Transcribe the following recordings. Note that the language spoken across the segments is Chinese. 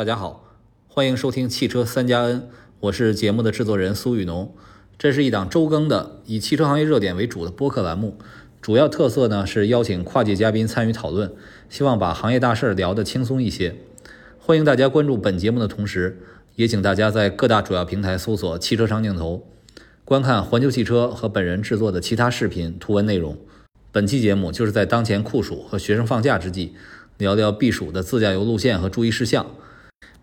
大家好，欢迎收听汽车三加 N，我是节目的制作人苏雨农。这是一档周更的以汽车行业热点为主的播客栏目，主要特色呢是邀请跨界嘉宾参与讨论，希望把行业大事聊得轻松一些。欢迎大家关注本节目的同时，也请大家在各大主要平台搜索“汽车长镜头”，观看环球汽车和本人制作的其他视频、图文内容。本期节目就是在当前酷暑和学生放假之际，聊聊避暑的自驾游路线和注意事项。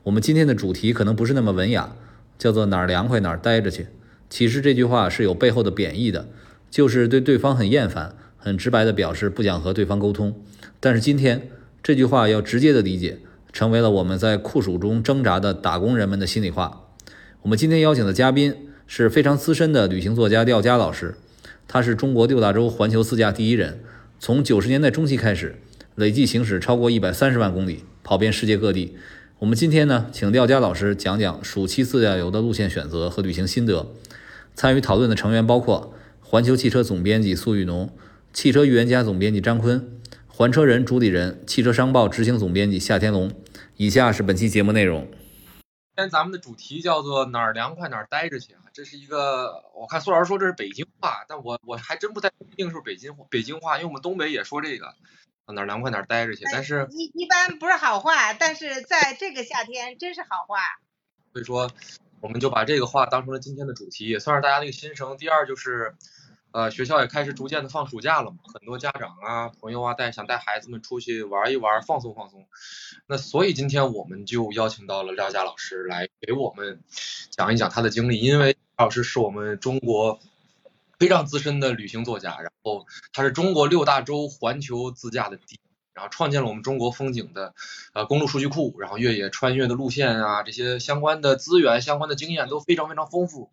我们今天的主题可能不是那么文雅，叫做哪儿凉快哪儿待着去。其实这句话是有背后的贬义的，就是对对方很厌烦，很直白的表示不想和对方沟通。但是今天这句话要直接的理解，成为了我们在酷暑中挣扎的打工人们的心里话。我们今天邀请的嘉宾是非常资深的旅行作家廖佳老师，他是中国六大洲环球自驾第一人，从九十年代中期开始，累计行驶超过一百三十万公里，跑遍世界各地。我们今天呢，请廖佳老师讲讲暑期自驾游的路线选择和旅行心得。参与讨论的成员包括环球汽车总编辑苏雨农、汽车预言家总编辑张坤、环车人主理人、汽车商报执行总编辑夏天龙。以下是本期节目内容。今天咱们的主题叫做哪儿凉快哪儿待着去啊，这是一个我看苏老师说这是北京话，但我我还真不太确定是北京北京话，因为我们东北也说这个。哪儿凉快哪儿待着去，但是一一般不是好话，但是在这个夏天真是好话。所以说，我们就把这个话当成了今天的主题，也算是大家的一个心声。第二就是，呃，学校也开始逐渐的放暑假了嘛，很多家长啊、朋友啊带想带孩子们出去玩一玩，放松放松。那所以今天我们就邀请到了廖佳老师来给我们讲一讲他的经历，因为老师是我们中国。非常资深的旅行作家，然后他是中国六大洲环球自驾的第一，然后创建了我们中国风景的呃公路数据库，然后越野穿越的路线啊，这些相关的资源、相关的经验都非常非常丰富。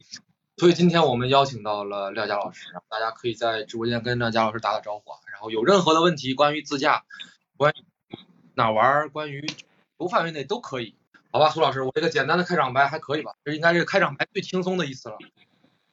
所以今天我们邀请到了廖佳老师，大家可以在直播间跟廖佳老师打打招呼啊。然后有任何的问题，关于自驾、关于哪玩、关于游范围内都可以，好吧？苏老师，我这个简单的开场白还可以吧？这应该是开场白最轻松的一次了。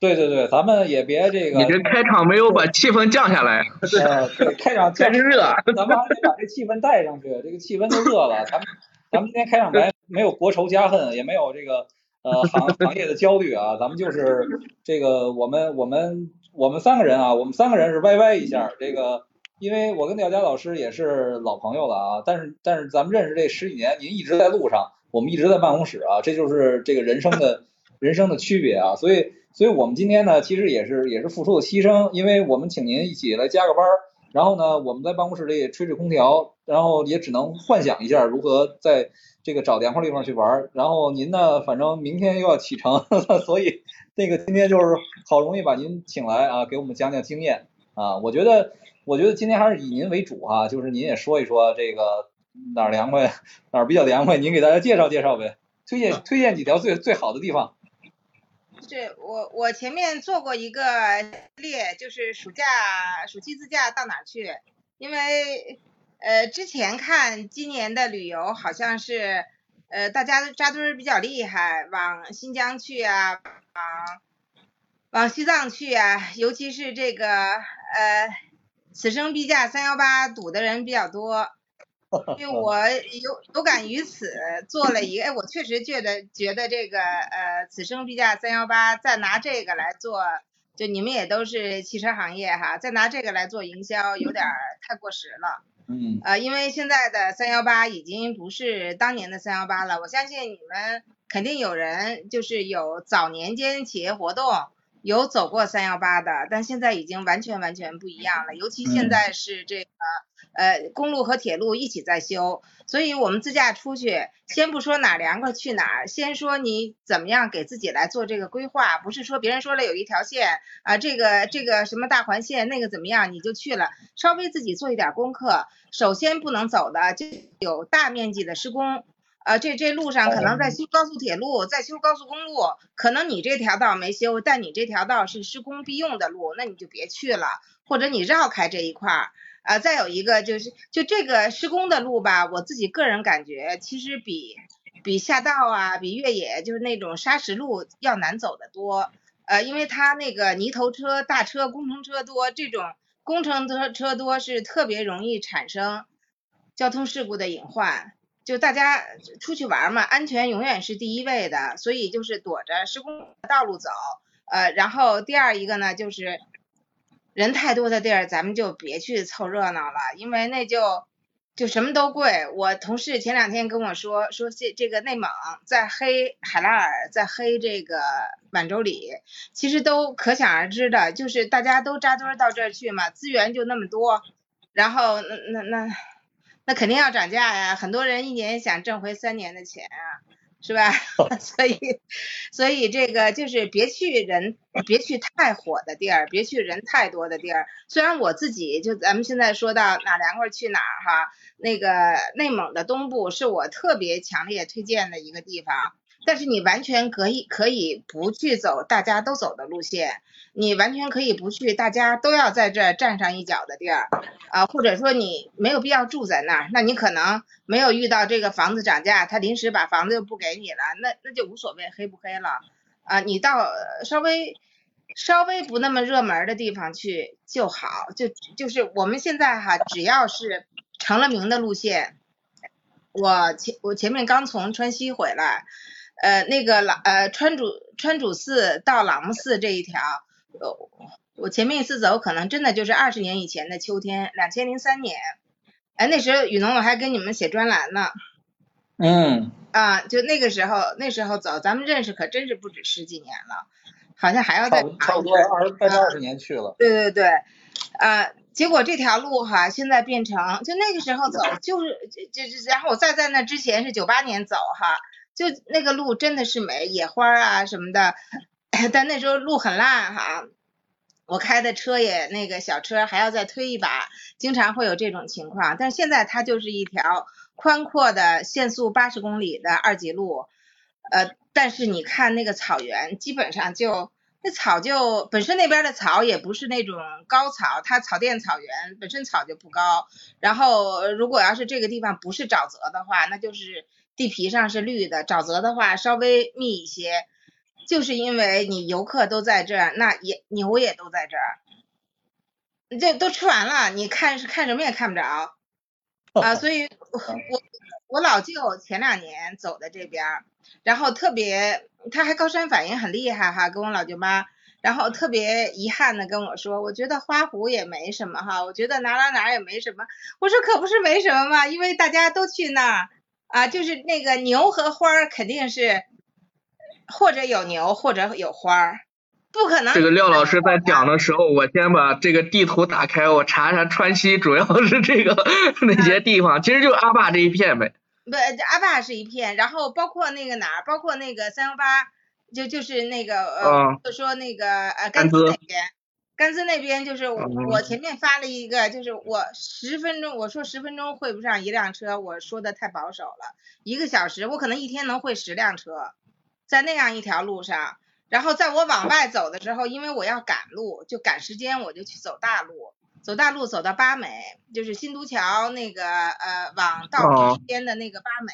对对对，咱们也别这个。你这开场没有把气氛降下来。呃，对，开场 确实热。咱们还得把这气氛带上去，这个气氛都热了。咱们咱们今天开场白没有国仇家恨，也没有这个呃行行业的焦虑啊，咱们就是这个我们我们我们三个人啊，我们三个人是歪歪一下。这个因为我跟廖佳老师也是老朋友了啊，但是但是咱们认识这十几年，您一直在路上，我们一直在办公室啊，这就是这个人生的人生的区别啊，所以。所以我们今天呢，其实也是也是付出了牺牲，因为我们请您一起来加个班儿，然后呢，我们在办公室里吹吹空调，然后也只能幻想一下如何在这个找凉快地方去玩儿。然后您呢，反正明天又要启程，所以那个今天就是好容易把您请来啊，给我们讲讲经验啊。我觉得我觉得今天还是以您为主哈，就是您也说一说这个哪儿凉快，哪儿比较凉快，您给大家介绍介绍呗，推荐推荐几条最最好的地方。是我我前面做过一个列，就是暑假暑期自驾到哪去？因为呃之前看今年的旅游好像是呃大家扎堆比较厉害，往新疆去啊，往往西藏去啊，尤其是这个呃此生必驾三幺八堵的人比较多。因为我有有感于此，做了一个，哎，我确实觉得觉得这个呃，此生必驾三幺八，再拿这个来做，就你们也都是汽车行业哈，再拿这个来做营销，有点太过时了。嗯。呃，因为现在的三幺八已经不是当年的三幺八了，我相信你们肯定有人就是有早年间企业活动有走过三幺八的，但现在已经完全完全不一样了，尤其现在是这个。呃，公路和铁路一起在修，所以我们自驾出去，先不说哪凉快去哪儿，先说你怎么样给自己来做这个规划，不是说别人说了有一条线啊，这个这个什么大环线那个怎么样你就去了，稍微自己做一点功课。首先不能走的就有大面积的施工，呃，这这路上可能在修高速铁路，在修高速公路，可能你这条道没修，但你这条道是施工必用的路，那你就别去了，或者你绕开这一块儿。啊，再有一个就是，就这个施工的路吧，我自己个人感觉，其实比比下道啊，比越野就是那种砂石路要难走的多。呃，因为它那个泥头车、大车、工程车多，这种工程车车多是特别容易产生交通事故的隐患。就大家出去玩嘛，安全永远是第一位的，所以就是躲着施工道路走。呃，然后第二一个呢，就是人太多的地儿，咱们就别去凑热闹了，因为那就就什么都贵。我同事前两天跟我说，说这这个内蒙在黑海拉尔，在黑这个满洲里，其实都可想而知的，就是大家都扎堆到这儿去嘛，资源就那么多，然后那那那那肯定要涨价呀，很多人一年想挣回三年的钱啊。是吧？所以，所以这个就是别去人，别去太火的地儿，别去人太多的地儿。虽然我自己就咱们现在说到哪凉快去哪儿哈，那个内蒙的东部是我特别强烈推荐的一个地方。但是你完全可以可以不去走大家都走的路线，你完全可以不去大家都要在这站上一脚的地儿，啊，或者说你没有必要住在那儿，那你可能没有遇到这个房子涨价，他临时把房子又不给你了，那那就无所谓黑不黑了，啊，你到稍微稍微不那么热门的地方去就好，就就是我们现在哈，只要是成了名的路线，我前我前面刚从川西回来。呃，那个朗呃川主川主寺到朗木寺这一条，呃，我前面一次走可能真的就是二十年以前的秋天，两千零三年，哎，那时候雨农我还跟你们写专栏呢，嗯，啊，就那个时候那时候走，咱们认识可真是不止十几年了，好像还要再差不多二十快二十年去了，对对对，啊，结果这条路哈现在变成就那个时候走就是就就然后我再在那之前是九八年走哈。就那个路真的是美，野花啊什么的，但那时候路很烂哈，我开的车也那个小车还要再推一把，经常会有这种情况。但是现在它就是一条宽阔的限速八十公里的二级路，呃，但是你看那个草原，基本上就那草就本身那边的草也不是那种高草，它草甸草原本身草就不高，然后如果要是这个地方不是沼泽的话，那就是。地皮上是绿的，沼泽的话稍微密一些，就是因为你游客都在这儿，那也牛也都在这儿，这都吃完了，你看是看什么也看不着啊，所以我我我老舅前两年走的这边，然后特别他还高山反应很厉害哈，跟我老舅妈，然后特别遗憾的跟我说，我觉得花湖也没什么哈，我觉得哪哪哪也没什么，我说可不是没什么嘛，因为大家都去那儿。啊，就是那个牛和花儿肯定是，或者有牛，或者有花儿，不可能。这个廖老师在讲的时候，我先把这个地图打开，我查查川西主要是这个 哪些地方，其实就阿坝这一片呗。不，阿坝是一片，然后包括那个哪儿，包括那个三幺八，就就是那个呃，就说那个呃甘孜那边。甘孜那边就是我前面发了一个，就是我十分钟，我说十分钟会不上一辆车，我说的太保守了，一个小时我可能一天能会十辆车，在那样一条路上，然后在我往外走的时候，因为我要赶路，就赶时间，我就去走大路，走大路走到八美，就是新都桥那个呃往道边的那个八美，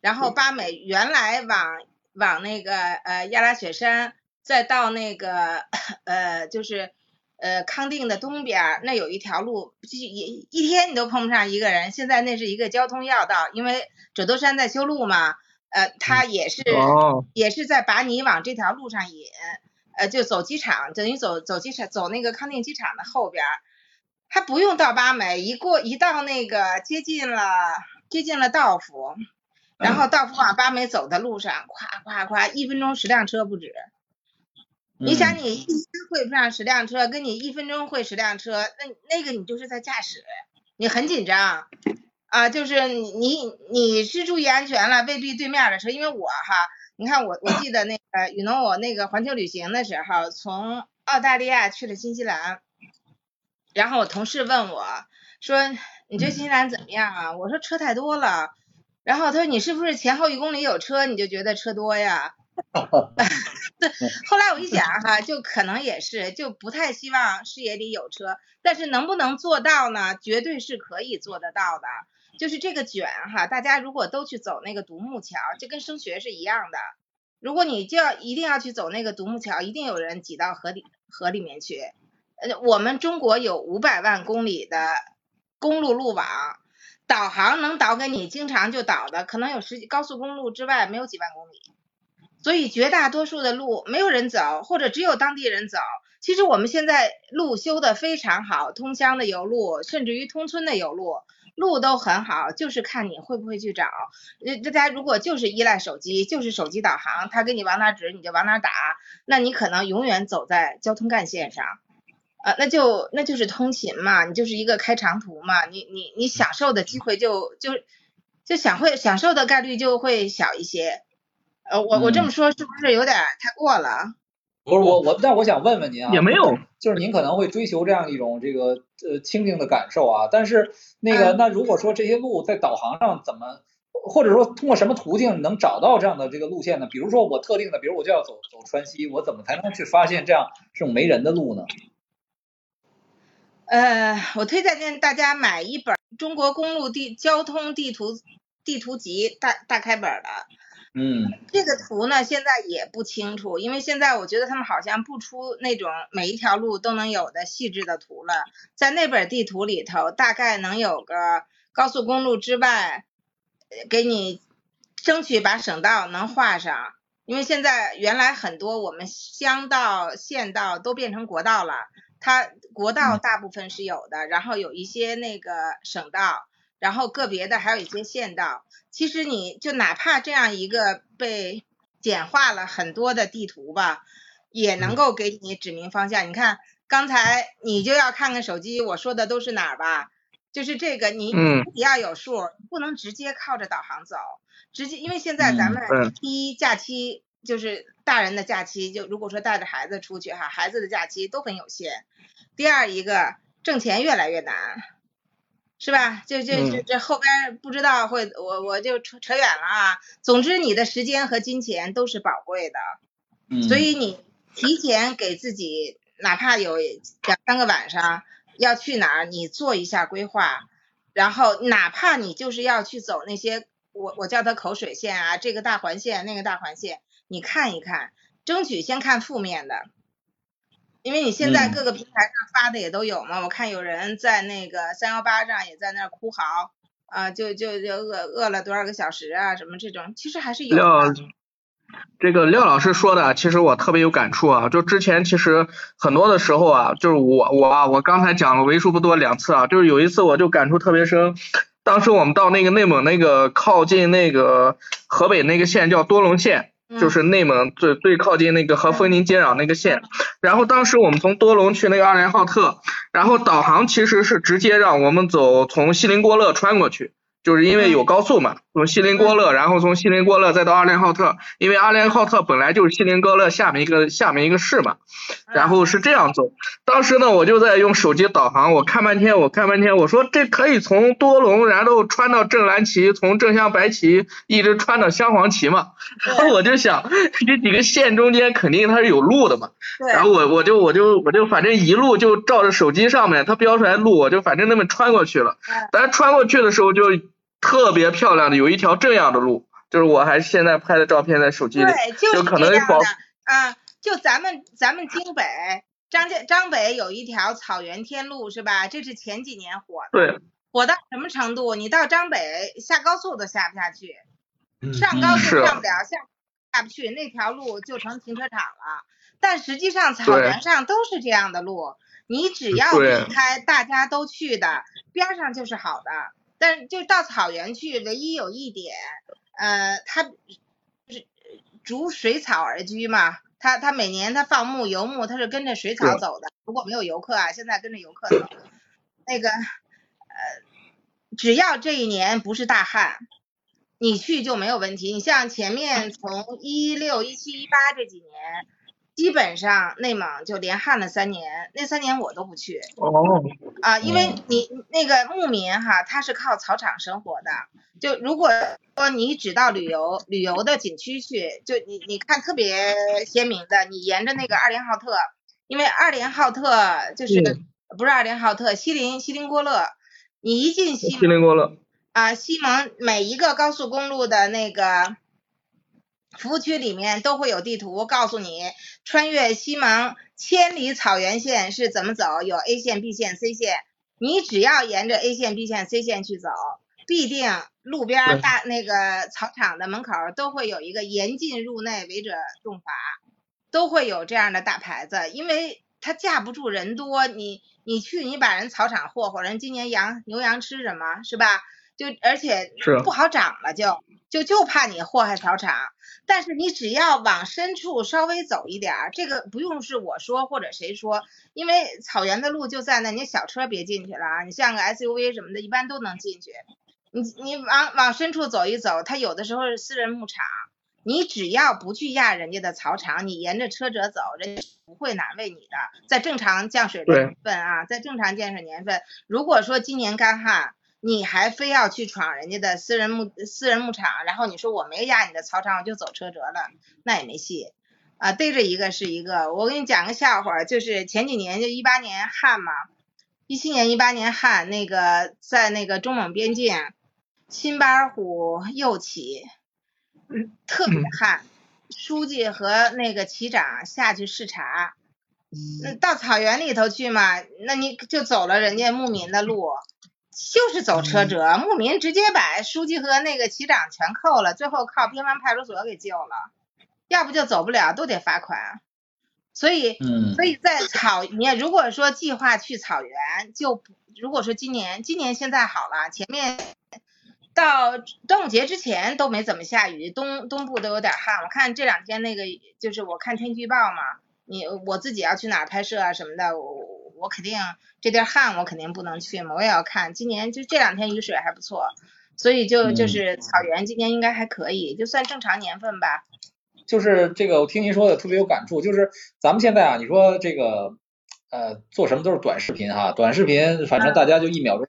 然后八美原来往往那个呃亚拉雪山，再到那个呃就是。呃，康定的东边那有一条路，一一天你都碰不上一个人。现在那是一个交通要道，因为折多山在修路嘛，呃，他也是也是在把你往这条路上引，呃，就走机场，等于走走机场，走那个康定机场的后边，他不用到八美，一过一到那个接近了接近了道孚，然后道孚往八美走的路上，咵咵咵，一分钟十辆车不止。你想你一天会不上十辆车，跟你一分钟会十辆车，那那个你就是在驾驶，你很紧张啊，就是你你是注意安全了，未必对面的车，因为我哈，你看我我记得那个雨农我那个环球旅行的时候，从澳大利亚去了新西兰，然后我同事问我说你这新西兰怎么样啊？我说车太多了，然后他说你是不是前后一公里有车你就觉得车多呀？对，后来我一想哈，就可能也是，就不太希望视野里有车，但是能不能做到呢？绝对是可以做得到的。就是这个卷哈，大家如果都去走那个独木桥，就跟升学是一样的。如果你就要一定要去走那个独木桥，一定有人挤到河里河里面去。呃，我们中国有五百万公里的公路路网，导航能导给你经常就导的，可能有十几高速公路之外没有几万公里，所以绝大多数的路没有人走，或者只有当地人走。其实我们现在路修的非常好，通乡的有路，甚至于通村的有路，路都很好，就是看你会不会去找。呃，大家如果就是依赖手机，就是手机导航，他给你往哪指你就往哪打，那你可能永远走在交通干线上。啊，那就那就是通勤嘛，你就是一个开长途嘛，你你你享受的机会就就就享会享受的概率就会小一些。呃，我我这么说是不是有点太过了？不是我我，但我想问问您啊，也没有，就是您可能会追求这样一种这个呃清静的感受啊，但是那个那如果说这些路在导航上怎么，或者说通过什么途径能找到这样的这个路线呢？比如说我特定的，比如我就要走走川西，我怎么才能去发现这样这种没人的路呢？呃，我推荐大家买一本《中国公路地交通地图地图集》大大开本的。嗯，这个图呢，现在也不清楚，因为现在我觉得他们好像不出那种每一条路都能有的细致的图了。在那本地图里头，大概能有个高速公路之外，给你争取把省道能画上。因为现在原来很多我们乡道、县道都变成国道了，它国道大部分是有的，然后有一些那个省道。然后个别的还有一些县道，其实你就哪怕这样一个被简化了很多的地图吧，也能够给你指明方向。你看刚才你就要看看手机，我说的都是哪儿吧？就是这个，你你要有数，不能直接靠着导航走，直接因为现在咱们第一假期就是大人的假期，就如果说带着孩子出去哈，孩子的假期都很有限。第二一个挣钱越来越难。是吧？就就就这后边不知道会我我就扯扯远了啊。总之，你的时间和金钱都是宝贵的，所以你提前给自己哪怕有两三个晚上要去哪儿，你做一下规划，然后哪怕你就是要去走那些我我叫它口水线啊，这个大环线那个大环线，你看一看，争取先看负面的。因为你现在各个平台上发的也都有嘛，我看有人在那个三幺八上也在那哭嚎，啊，就就就饿饿了多少个小时啊，什么这种，其实还是有。廖，这个廖老师说的，其实我特别有感触啊。就之前其实很多的时候啊，就是我我啊，我刚才讲了为数不多两次啊，就是有一次我就感触特别深，当时我们到那个内蒙那个靠近那个河北那个县叫多隆县。就是内蒙最最靠近那个和枫宁接壤那个县，然后当时我们从多隆去那个二连浩特，然后导航其实是直接让我们走从锡林郭勒穿过去。就是因为有高速嘛，从锡林郭勒，然后从锡林郭勒再到阿连浩特，因为阿连浩特本来就是锡林郭勒下面一个下面一个市嘛，然后是这样走。当时呢，我就在用手机导航，我看半天，我看半天，我说这可以从多隆，然后穿到正蓝旗，从正镶白旗一直穿到镶黄旗嘛。然后我就想，这几个县中间肯定它是有路的嘛。然后我我就我就我就反正一路就照着手机上面它标出来路，我就反正那么穿过去了。咱穿过去的时候就。特别漂亮的有一条这样的路，就是我还是现在拍的照片在手机里，就可能保啊，就咱们咱们京北张家张北有一条草原天路是吧？这是前几年火的，对，火到什么程度？你到张北下高速都下不下去，上高速上不了，下下不去，那条路就成停车场了。但实际上草原上都是这样的路，你只要避开大家都去的边上就是好的。但就到草原去，唯一有一点，呃，它是逐水草而居嘛，它它每年它放牧游牧，它是跟着水草走的。如果没有游客啊，现在跟着游客走，那个呃，只要这一年不是大旱，你去就没有问题。你像前面从一六一七一八这几年。基本上内蒙就连旱了三年，那三年我都不去。哦。啊，因为你那个牧民哈，他是靠草场生活的。就如果说你只到旅游旅游的景区去，就你你看特别鲜明的，你沿着那个二连浩特，因为二连浩特就是不是二连浩特，锡林锡林郭勒，你一进西锡林郭勒啊，西蒙每一个高速公路的那个。服务区里面都会有地图，告诉你穿越西蒙千里草原线是怎么走，有 A 线、B 线、C 线，你只要沿着 A 线、B 线、C 线去走，必定路边大那个草场的门口都会有一个严禁入内，违者重罚，都会有这样的大牌子，因为它架不住人多，你你去你把人草场霍霍，人今年羊牛羊吃什么是吧？就而且不好长了就，就就怕你祸害草场。但是你只要往深处稍微走一点儿，这个不用是我说或者谁说，因为草原的路就在那，你小车别进去了啊，你像个 SUV 什么的，一般都能进去。你你往往深处走一走，它有的时候是私人牧场，你只要不去压人家的草场，你沿着车辙走，人家不会难为你的。在正常降水年份啊，在正常降水年份，如果说今年干旱，你还非要去闯人家的私人牧私人牧场，然后你说我没压你的草场，我就走车辙了，那也没戏。啊，逮着一个是一个。我给你讲个笑话，就是前几年就一八年旱嘛，一七年一八年旱，那个在那个中蒙边境，辛巴尔虎又起，嗯，特别旱。书记和那个旗长下去视察，嗯，到草原里头去嘛，那你就走了人家牧民的路，就是走车辙，牧民直接把书记和那个旗长全扣了，最后靠边防派出所给救了，要不就走不了，都得罚款。所以，嗯所以在草，你如果说计划去草原，就不如果说今年，今年现在好了，前面到端午节之前都没怎么下雨，东东部都有点旱。我看这两天那个就是我看天气预报嘛，你我自己要去哪儿拍摄啊什么的，我我肯定这地儿旱，我肯定不能去嘛，我也要看。今年就这两天雨水还不错，所以就就嗯是草原今年应该还可以，就算正常年份吧。就是这个，我听您说的特别有感触。就是咱们现在啊，你说这个呃，做什么都是短视频哈，短视频反正大家就一秒钟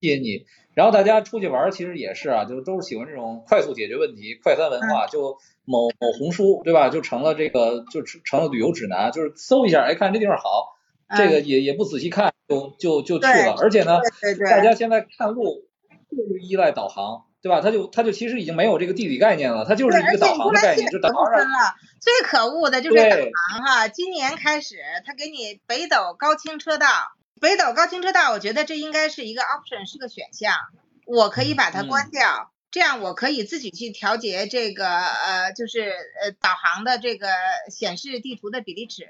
吸引你，然后大家出去玩儿其实也是啊，就都是喜欢这种快速解决问题、快餐文化，就某某红书对吧，就成了这个就成成了旅游指南，就是搜一下，哎，看这地方好，这个嗯也也不仔细看就就就去对了，而且呢。大家现在看路就是依赖导航。对吧？他就他就其实已经没有这个地理概念了，他就是，一个导航的概念，就导航。最可恶的就是导航哈，今年开始他给你北斗高清车道，北斗高清车道，我觉得这应该是一个 option，是个选项，我可以把它关掉，这样我可以自己去调节这个呃，就是呃导航的这个显示地图的比例尺，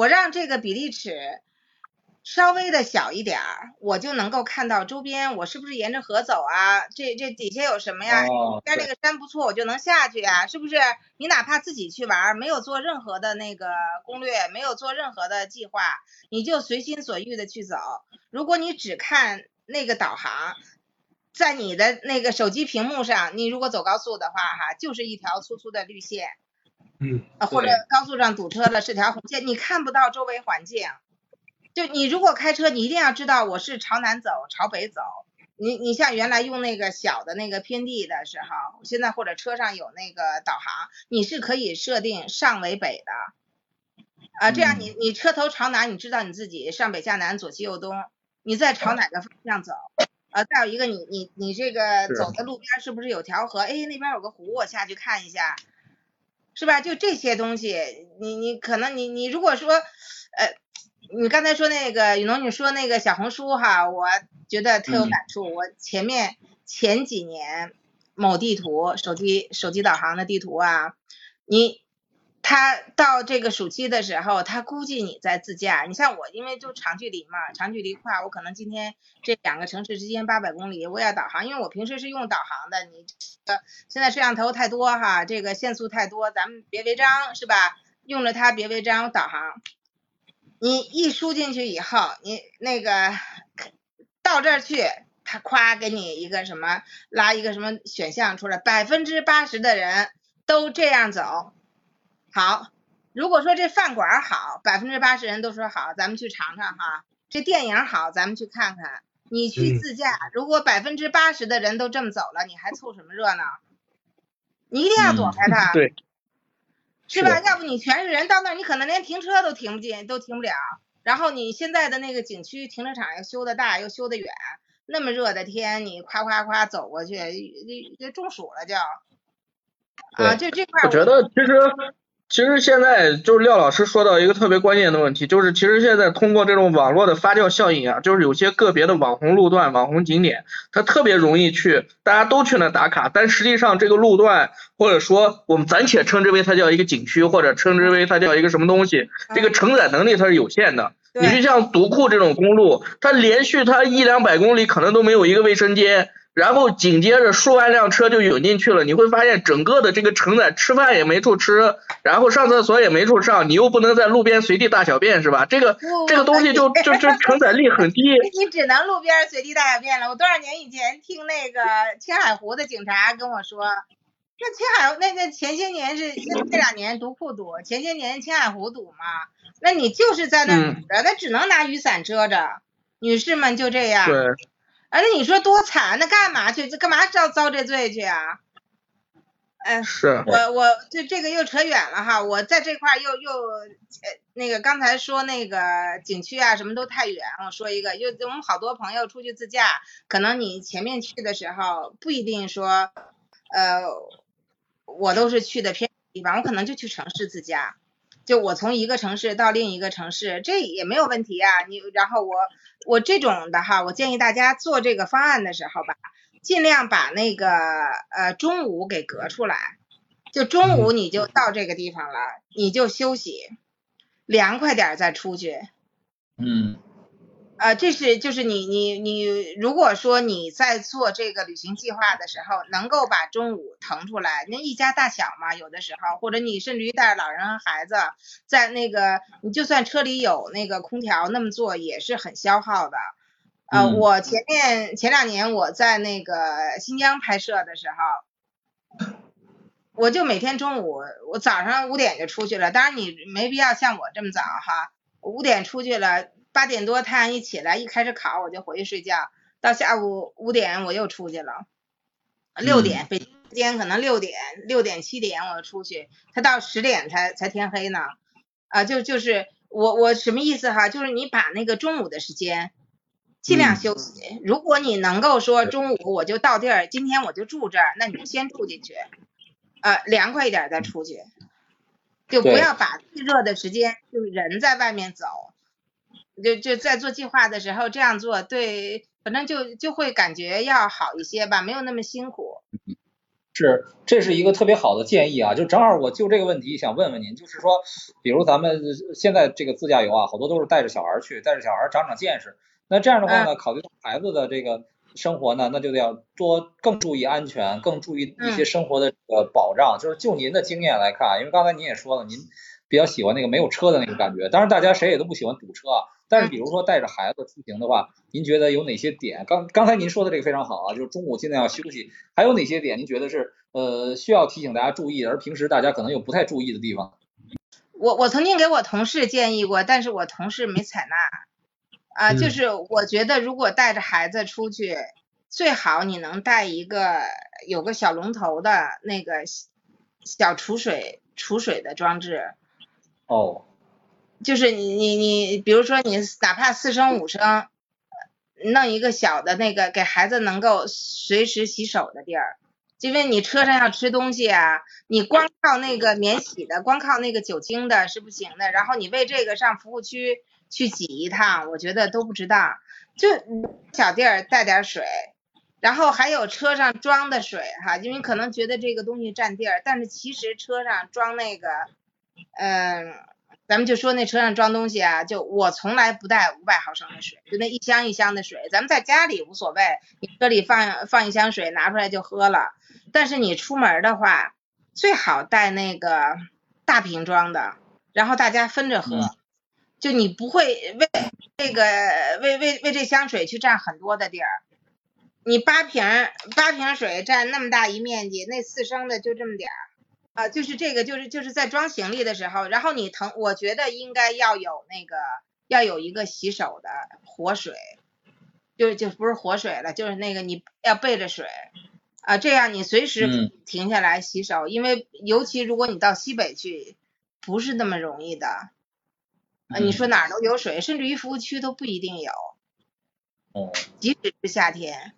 我让这个比例尺。稍微的小一点儿，我就能够看到周边，我是不是沿着河走啊？这这底下有什么呀？哦，边对那个山不错，我就能下去啊，是不是？你哪怕自己去玩儿，没有做任何的那个攻略，没有做任何的计划，你就随心所欲的去走。如果你只看那个导航，在你的那个手机屏幕上，你如果走高速的话，哈，就是一条粗粗的绿线，嗯，呃，或者高速上堵车了是条红线，你看不到周围环境。就你如果开车，你一定要知道我是朝南走，朝北走。你你像原来用那个小的那个偏地的时候，现在或者车上有那个导航，你是可以设定上为北的，啊，这样你你车头朝南，你知道你自己上北下南左西右东，你再朝哪个方向走。啊，再有一个你你你这个走的路边是不是有条河？哎，那边有个湖，我下去看一下，是吧？就这些东西，你你可能你你如果说，呃，你刚才说那个雨农，你说那个小红书哈，我觉得特有嗯感触。我前面前几年某地图手机手机导航的地图啊，你他到这个暑期的时候，他估计你在自驾。你像我，因为就长距离嘛，长距离跨，我可能今天这两个城市之间八百公里，我也要导航，因为我平时是用导航的。你这个现在摄像头太多哈，这个限速太多，咱们别违章是吧？用着它别违章导航。你一输进去以后，你那个到这儿去，他夸给你一个什么拉一个什么选项出来，百分之八十的人都这样走。好，如果说这饭馆好，百分之八十人都说好，咱们去尝尝哈。这电影好，咱们去看看。你去嗯自驾，如果百分之八十的人都这么走了，你还凑什么热闹？你一定要躲开他。对，是吧？要不你全是人到那儿，你可能连停车都停不进，都停不了。然后你现在的那个景区停车场又修的大，又修的远，那么热的天，你夸夸夸走过去，这这中暑了就。啊，就这这块儿我觉得其实其实现在就是廖老师说到一个特别关键的问题，就是其实现在通过这种网络的发酵效应啊，就是有些个别的网红路段、网红景点，它特别容易去，大家都去那打卡，但实际上这个路段或者说我们暂且称之为它叫一个景区，或者称之为它叫一个什么东西，这个承载能力它是有限的。你就像独库这种公路，它连续它一两百公里可能都没有一个卫生间。然后紧接着数万辆车就涌进去了，你会发现整个的这个承载吃饭也没处吃，然后上厕所也没处上，你又不能在路边随地大小便是吧？这个这个东西就就就 承载力很低。你只能路边随地大小便了。我多少年以前听那个青海湖的警察跟我说，那青海那那前些年是这两年独库堵，前些年青海湖堵嘛，那你就是在那堵着，那只能拿雨伞遮着。女士们就这样。对。哎，那你说多惨？那干嘛去？这干嘛遭遭这罪去啊？哎，是我我这这个又扯远了哈。我在这块又又呃那个刚才说那个景区啊什么都太远。我说一个，就我们好多朋友出去自驾，可能你前面去的时候不一定说呃我都是去的偏地方，我可能就去城市自驾。就我从一个城市到另一个城市，这也没有问题啊。你然后我我这种的哈，我建议大家做这个方案的时候吧，尽量把那个呃中午给隔出来，就中午你就到这个地方了，你就休息，凉快点再出去。嗯。呃，这是就是你你你，如果说你在做这个旅行计划的时候，能够把中午腾出来，那一家大小嘛，有的时候，或者你甚至于带着老人和孩子，在那个你就算车里有那个空调，那么做也是很消耗的。呃，我前面前两年我在那个新疆拍摄的时候，我就每天中午我早上五点就出去了，当然你没必要像我这么早哈，五点出去了。八点多太阳一起来，一开始烤我就回去睡觉，到下午五点我又出去了，六点北京时间可能六点六点七点我出去，他到十点才才天黑呢，啊就就是我我什么意思哈，就是你把那个中午的时间尽量休息，如果你能够说中午我就到地儿，今天我就住这儿，那你就先住进去，呃凉快一点再出去，就不要把最热的时间就是人在外面走。就就在做计划的时候这样做，对，反正就就会感觉要好一些吧，没有那么辛苦。是，这是一个特别好的建议啊！就正好我就这个问题想问问您，就是说，比如咱们现在这个自驾游啊，好多都是带着小孩去，带着小孩长长见识。那这样的话呢，考虑到孩子的这个生活呢，那就得要多更注意安全，更注意一些生活的呃保障。就是就您的经验来看，因为刚才您也说了，您比较喜欢那个没有车的那个感觉。当然，大家谁也都不喜欢堵车啊。但是，比如说带着孩子出行的话，您觉得有哪些点？刚刚才您说的这个非常好啊，就是中午尽量要休息。还有哪些点您觉得是呃需要提醒大家注意，而平时大家可能有不太注意的地方？我我曾经给我同事建议过，但是我同事没采纳。啊，就是我觉得如果带着孩子出去，最好你能带一个有个小龙头的那个小储水储水的装置。哦。就是你你你，比如说你哪怕四升五升，弄一个小的那个给孩子能够随时洗手的地儿，因为你车上要吃东西啊，你光靠那个免洗的，光靠那个酒精的是不行的。然后你为这个上服务区去挤一趟，我觉得都不值当。就小地儿带点水，然后还有车上装的水哈，因为可能觉得这个东西占地儿，但是其实车上装那个，嗯。咱们就说那车上装东西啊，就我从来不带五百毫升的水，就那一箱一箱的水。咱们在家里无所谓，你车里放放一箱水，拿出来就喝了。但是你出门的话，最好带那个大瓶装的，然后大家分着喝，就你不会为这个为为为这箱水去占很多的地儿。你八瓶八瓶水占那么大一面积，那四升的就这么点儿。啊，就是这个，就是就是在装行李的时候，然后你腾，我觉得应该要有那个，要有一个洗手的活水，就就不是活水了，就是那个你要备着水，啊，这样你随时停下来洗手，因为尤其如果你到西北去，不是那么容易的，啊，你说哪儿都有水，甚至于服务区都不一定有，哦，即使是夏天，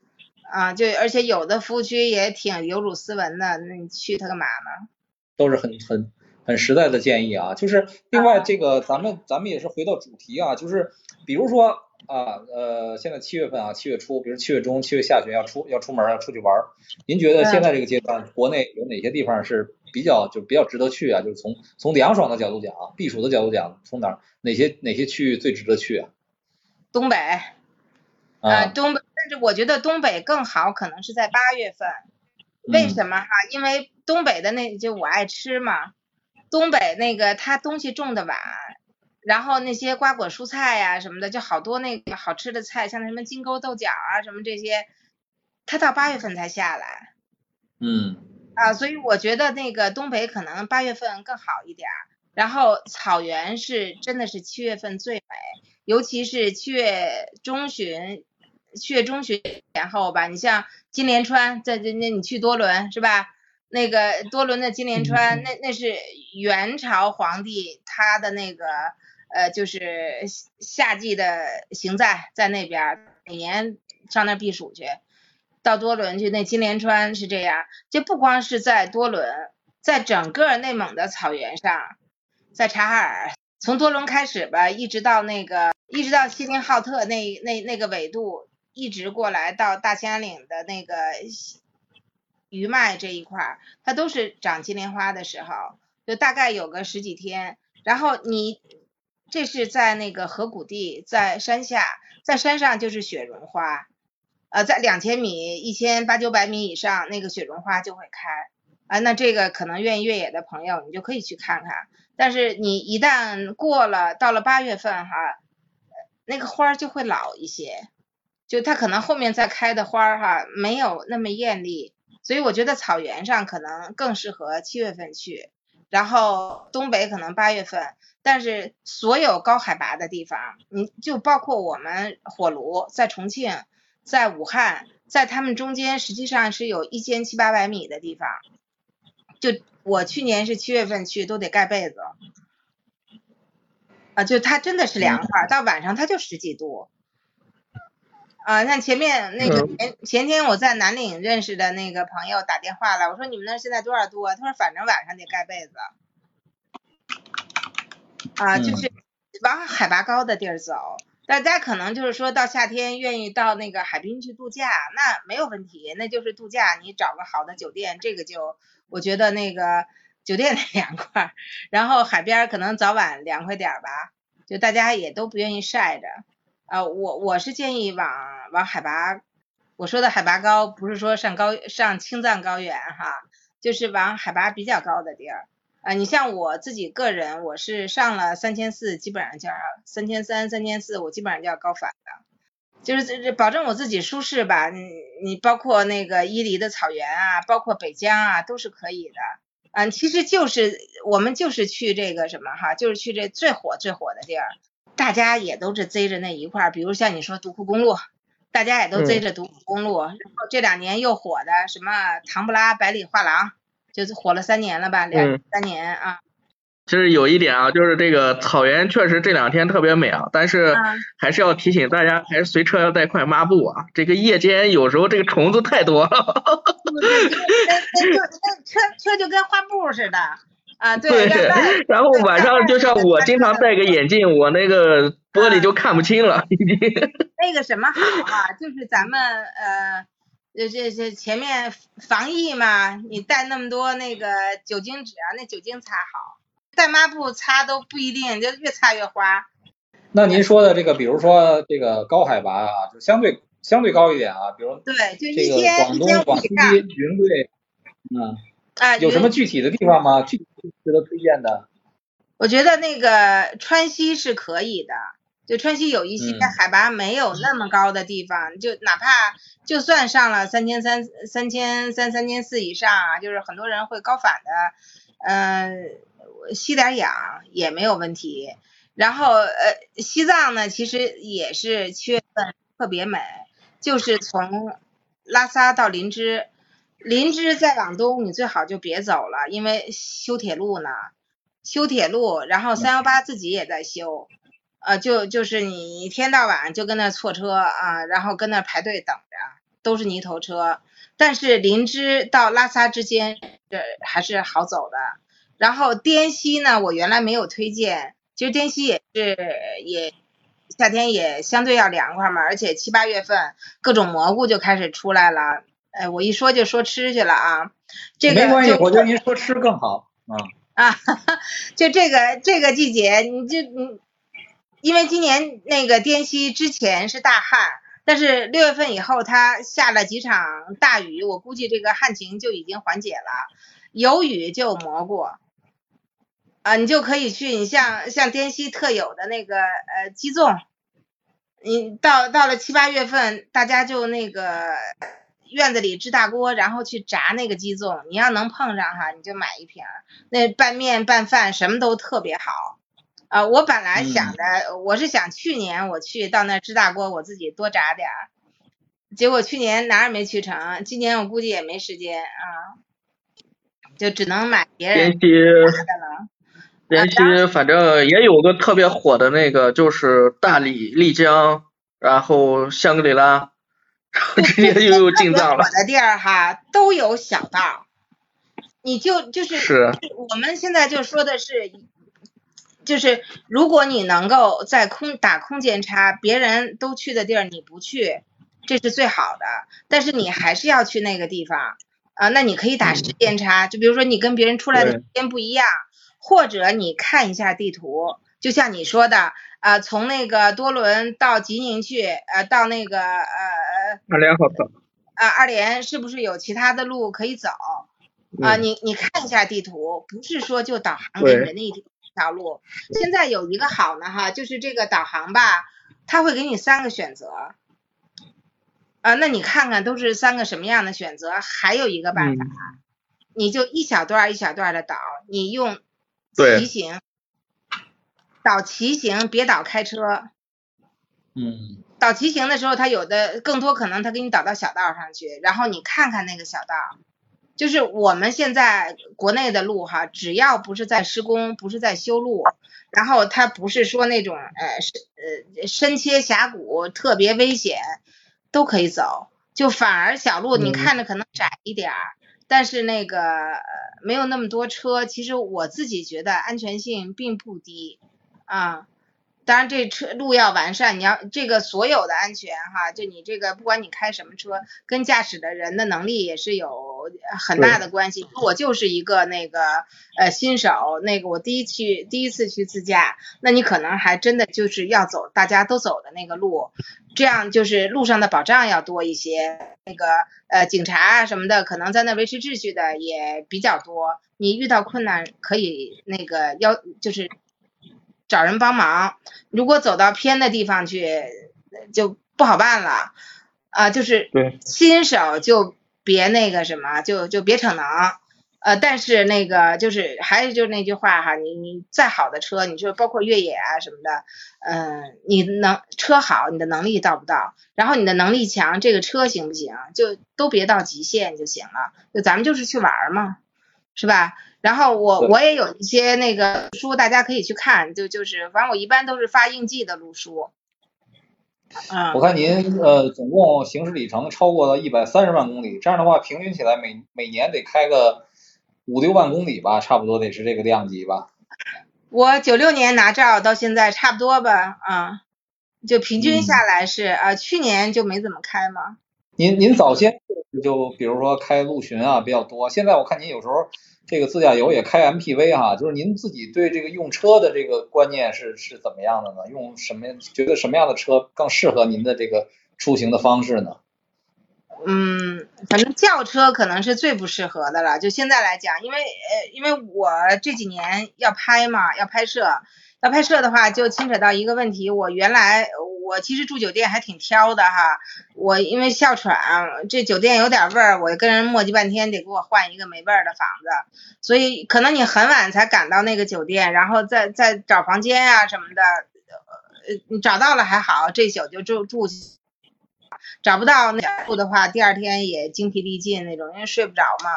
啊，就而且有的服务区也挺有辱斯文的，那你去它干嘛呢？都是很很很实在的建议啊。就是另外这个咱们咱们也是回到主题啊，就是比如说啊呃现在七月份啊七月初，比如七月中七月下旬要出要出门要出去玩儿，您觉得现在这个阶段国内有哪些地方是比较就比较值得去啊？就是从从凉爽的角度讲啊，避暑的角度讲，从哪儿哪些哪些区域最值得去啊？东北，啊呃，东北，但是我觉得东北更好，可能是在八月份。为嗯什么哈？因为东北的那就我爱吃嘛，东北那个它东西种的晚，然后那些瓜果蔬菜呀、什么的，就好多那个好吃的菜，像什么金钩豆角啊什么这些，它到八月份才下来嗯啊，所以我觉得那个东北可能八月份更好一点儿。然后草原是真的是七月份最美，尤其是七月中旬，七月中旬前后吧。你像金莲川，在这那你去多伦是吧？那个多伦的金莲川，那那是元朝皇帝他的那个呃，就是夏季的行在在那边儿，每年上那儿避暑去。到多伦去，那金莲川是这样，就不光是在多伦，在整个内蒙的草原上，在察哈尔，从多伦开始吧，一直到那个，一直到锡林浩特那那那个纬度，一直过来到大兴安岭的那个余脉这一块，它都是长金莲花的时候，就大概有个十几天。然后你这是在那个河谷地，在山下，在山上就是雪绒花，呃，在两千米、一千八九百米以上，那个雪绒花就会开。啊，那这个可能愿意越野的朋友，你就可以去看看。但是你一旦过了，到了八月份哈，那个花就会老一些，就它可能后面再开的花哈没有那么艳丽，所以我觉得草原上可能更适合七月份去，然后东北可能八月份，但是所有高海拔的地方，你就包括我们火炉在重庆，在武汉，在他们中间实际上是有一千七八百米的地方。就我去年是七月份去，都得盖被子，啊，就它真的是凉快，到晚上它就十几度。啊，像前面那个前前天我在南岭认识的那个朋友打电话了，我说你们那儿现在多少度啊？他说反正晚上得盖被子。啊，就是往海拔高的地儿走，大家可能就是说到夏天愿意到那个海滨去度假，那没有问题，那就是度假，你找个好的酒店，这个就我觉得那个酒店得凉快，然后海边儿可能早晚凉快点儿吧，就大家也都不愿意晒着。啊，我我是建议往往海拔，我说的海拔高不是说上高上青藏高原哈，就是往海拔比较高的地儿。啊，你像我自己个人，我是上了三千四，基本上就要三千三、三千四，我基本上就要高反了，就是这这保证我自己舒适吧。你你包括那个伊犁的草原啊，包括北疆啊，都是可以的。嗯，其实就是我们就是去这个什么哈，就是去这最火最火的地儿，大家也都是追着那一块儿，比如像你说独库公路，大家也都追着独库公路，然后这两年又火的什么唐布拉百里画廊。就是火了三年了吧，两、嗯三年啊。就是有一点啊，就是这个草原确实这两天特别美啊，但是啊还是要提醒大家，还是随车要带块抹布啊。这个夜间有时候这个虫子太多了。那那车车就跟花布似的啊，对。对，然后晚上就像我经常戴个眼镜，我那个玻璃就看不清了，已经。那个什么好啊、就是咱们呃。这这这前面防疫嘛，你带那么多那个酒精纸啊，那酒精擦好，带抹布擦都不一定，就越擦越花。那您说的这个，比如说这个高海拔啊，就相对相对高一点啊，比如对，就这个一千广东、一千五广西、以上云贵，嗯，啊。有什么具体的地方吗？具体值得推荐的？我觉得那个川西是可以的，就川西有一些嗯海拔没有那么高的地方，就哪怕就算上了三千三、三千三、三千四以上啊，就是很多人会高反的，嗯、吸点氧也没有问题。然后呃，西藏呢，其实也是七月份特别美，就是从拉萨到林芝，林芝再往东你最好就别走了，因为修铁路呢。修铁路，然后三幺八自己也在修，呃，就就是你一天到晚就跟那错车啊，然后跟那排队等着，都是泥头车。但是林芝到拉萨之间，这还是好走的。然后滇西呢，我原来没有推荐，其实滇西也是也夏天也相对要凉快嘛，而且七八月份各种蘑菇就开始出来了。哎，我一说就说吃去了啊，这个没关系，就我觉得您说吃更好啊。啊，就这个这个季节，你就你，因为今年那个滇西之前是大旱，但是六月份以后它下了几场大雨，我估计这个旱情就已经缓解了。有雨就有蘑菇，啊，你就可以去，你像像滇西特有的那个呃鸡枞，你到到了七八月份，大家就那个院子里支大锅，然后去炸那个鸡枞，你要能碰上哈，你就买一瓶儿，那拌面拌饭什么都特别好。啊，我本来想着，我是想去年我去到那支大锅，我自己多炸点儿，结果去年哪儿也没去成，今年我估计也没时间啊，就只能买别人炸的了。滇西反正也有个特别火的那个，就是大理、丽江，然后香格里拉，直接就又进藏了我。的地儿哈都有小道，你就就是是我们现在就说的是，就是如果你能够在空打空间差，别人都去的地儿你不去，这是最好的。但是你还是要去那个地方啊，那你可以打时间差，就比如说你跟别人出来的时间不一样，或者你看一下地图，就像你说的。啊，从那个多伦到吉宁去，呃，到那个呃呃二连好走。啊，二连是不是有其他的路可以走？啊，嗯你你看一下地图，不是说就导航给你的那一条路。现在有一个好呢哈，就是这个导航吧，它会给你三个选择。啊，那你看看都是三个什么样的选择？还有一个办法，你就一小段儿一小段的导，你用骑行导骑行，别导开车。嗯，导骑行的时候，他有的更多可能他给你导到小道上去，然后你看看那个小道，就是我们现在国内的路哈，只要不是在施工，不是在修路，然后它不是说那种呃深呃深切峡谷特别危险，都可以走，就反而小路你嗯看着可能窄一点儿，但是那个呃没有那么多车，其实我自己觉得安全性并不低啊。当然，这车路要完善，你要这个所有的安全哈，就你这个不管你开什么车，跟驾驶的人的能力也是有很大的关系。我就是一个那个呃新手，那个我第一去第一次去自驾，那你可能还真的就是要走大家都走的那个路，这样就是路上的保障要多一些。那个呃警察啊什么的，可能在那维持秩序的也比较多。你遇到困难可以那个要就是找人帮忙。如果走到偏的地方去，就不好办了。啊、就是新手就别那个什么，就就别逞能。呃，但是那个就是还是就是那句话哈，你你再好的车，你就包括越野啊什么的，嗯、你能车好，你的能力到不到？然后你的能力强，这个车行不行？就都别到极限就行了。就咱们就是去玩儿嘛，是吧？然后我我也有一些那个书，大家可以去看，就就是反正我一般都是发应季的路书。嗯我，看您呃总共行驶里程超过了一百三十万公里，这样的话平均起来每每年得开个五六万公里吧，差不多得是这个量级吧。我九六年拿照到现在差不多吧，啊，就平均下来是啊，去年就没怎么开嘛。您您早先就比如说开陆巡啊比较多，现在我看您有时候这个自驾游也开 MPV 哈，就是您自己对这个用车的这个观念是是怎么样的呢？用什么觉得什么样的车更适合您的这个出行的方式呢？嗯，反正轿车可能是最不适合的了。就现在来讲，因为呃，因为我这几年要拍嘛，要拍摄，要拍摄的话，就牵扯到一个问题。我原来我其实住酒店还挺挑的哈，我因为哮喘，这酒店有点味儿，我跟人磨叽半天，得给我换一个没味儿的房子。所以可能你很晚才赶到那个酒店，然后再再找房间啊什么的，呃，你找到了还好，这宿就住住找不到那住的话，第二天也精疲力尽那种，因为睡不着嘛。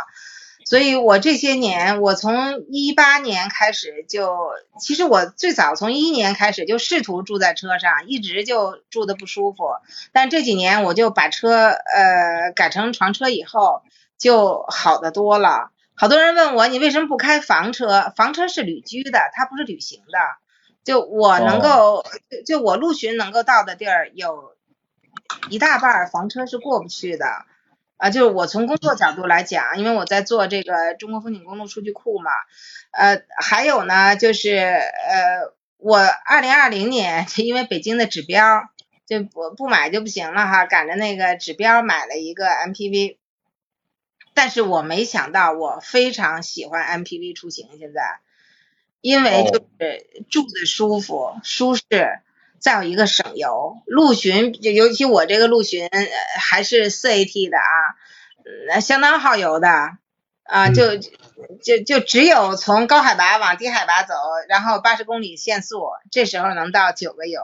所以我这些年，我从一八年开始就，其实我最早从一一年开始就试图住在车上，一直就住的不舒服。但这几年我就把车呃改成床车以后，就好得多了。好多人问我，你为什么不开房车？房车是旅居的，它不是旅行的。就我能够，就就我陆巡能够到的地儿，有一大半儿房车是过不去的。啊，就是我从工作角度来讲，因为我在做这个中国风景公路数据库嘛。呃，还有呢，就是呃，我二零二零年 因为北京的指标就不不买就不行了哈，赶着那个指标买了一个 MPV。但是我没想到，我非常喜欢 MPV 出行，现在，因为就是住的舒服、舒适，再有一个省油。陆巡就尤其我这个陆巡还是四 AT 的啊，那相当耗油的啊，就就就只有从高海拔往低海拔走，然后八十公里限速，这时候能到九个油。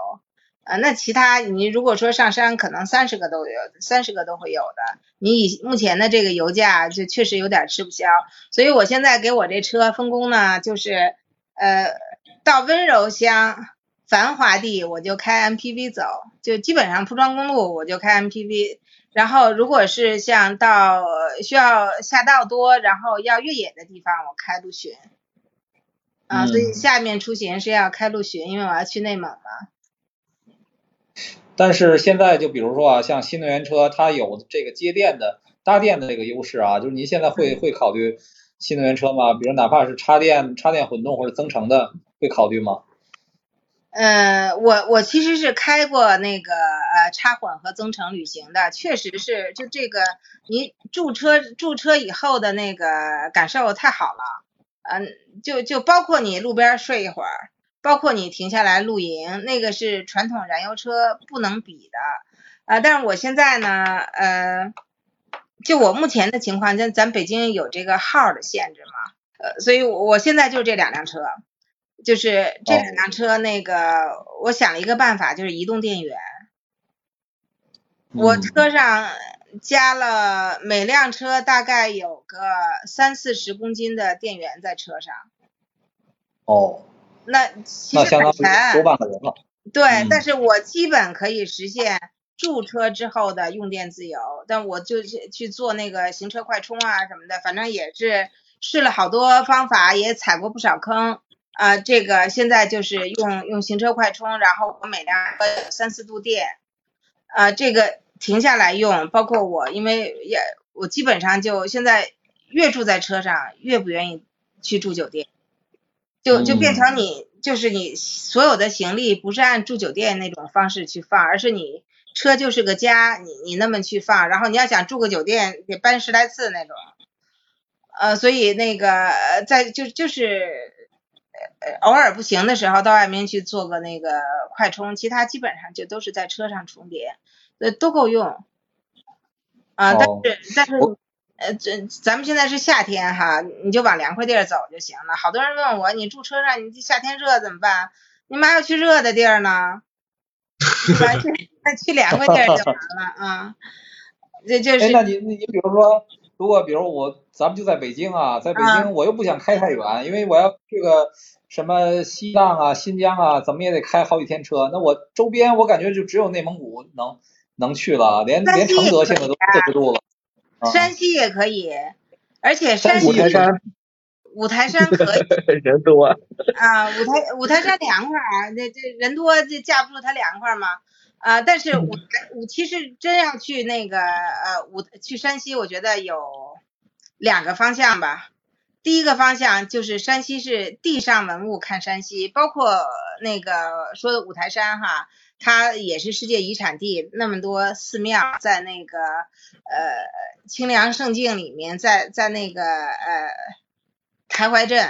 啊，那其他你如果说上山，可能三十个都有，三十个都会有的。你以目前的这个油价，就确实有点吃不消。所以我现在给我这车分工呢，就是呃，到温柔乡、繁华地我就开 MPV 走，就基本上铺装公路我就开 MPV。然后如果是像到需要下道多，然后要越野的地方，我开陆巡。啊，所以下面出行是要开陆巡，因为我要去内蒙嘛。但是现在就比如说啊，像新能源车，它有这个接电的搭电的这个优势啊，就是您现在会会考虑新能源车吗？比如哪怕是插电、插电混动或者增程的，会考虑吗？呃，我我其实是开过那个呃插混和增程旅行的，确实是就这个你驻车驻车以后的那个感受太好了，嗯，就就包括你路边睡一会儿。包括你停下来露营，那个是传统燃油车不能比的啊。但是我现在呢，呃，就我目前的情况，咱咱北京有这个号的限制嘛，呃，所以我现在就这两辆车，就是这两辆车，那个我想了一个办法，就是移动电源，我车上加了每辆车大概有个三四十公斤的电源在车上。哦。那其实很难，多半个人了。对，但是我基本可以实现驻车之后的用电自由。但我就去去做那个行车快充啊什么的，反正也是试了好多方法，也踩过不少坑啊。这个现在就是用用行车快充，然后我每辆车三四度电啊，这个停下来用。包括我，因为也我基本上就现在越住在车上，越不愿意去住酒店。就就变成你，就是你所有的行李不是按住酒店那种方式去放，而是你车就是个家，你你那么去放，然后你要想住个酒店得搬十来次那种，呃，所以那个在就就是偶尔不行的时候到外面去做个那个快充，其他基本上就都是在车上充电，呃都够用，啊，但是但是。呃，这咱们现在是夏天哈，你就往凉快地儿走就行了。好多人问我，你住车上，你夏天热怎么办？你妈要去热的地儿呢？咱去 去凉快地儿就完了啊。这就是。哎，那你你比如说，如果比如我，咱们就在北京啊，在北京我又不想开太远，因为我要这个什么西藏啊、新疆啊，怎么也得开好几天车。那我周边我感觉就只有内蒙古能能去了，连连承德现在都坐不住了。山西也可以，而且山西五台山，五台山可以 人多啊，五台五台山凉快啊，这这人多这架不住它凉快嘛啊！但是 五台五其实真要去那个呃五去山西，我觉得有两个方向吧。第一个方向就是山西是地上文物看山西，包括那个说的五台山哈。它也是世界遗产地，那么多寺庙在那个呃清凉圣境里面，在在那个呃台怀镇，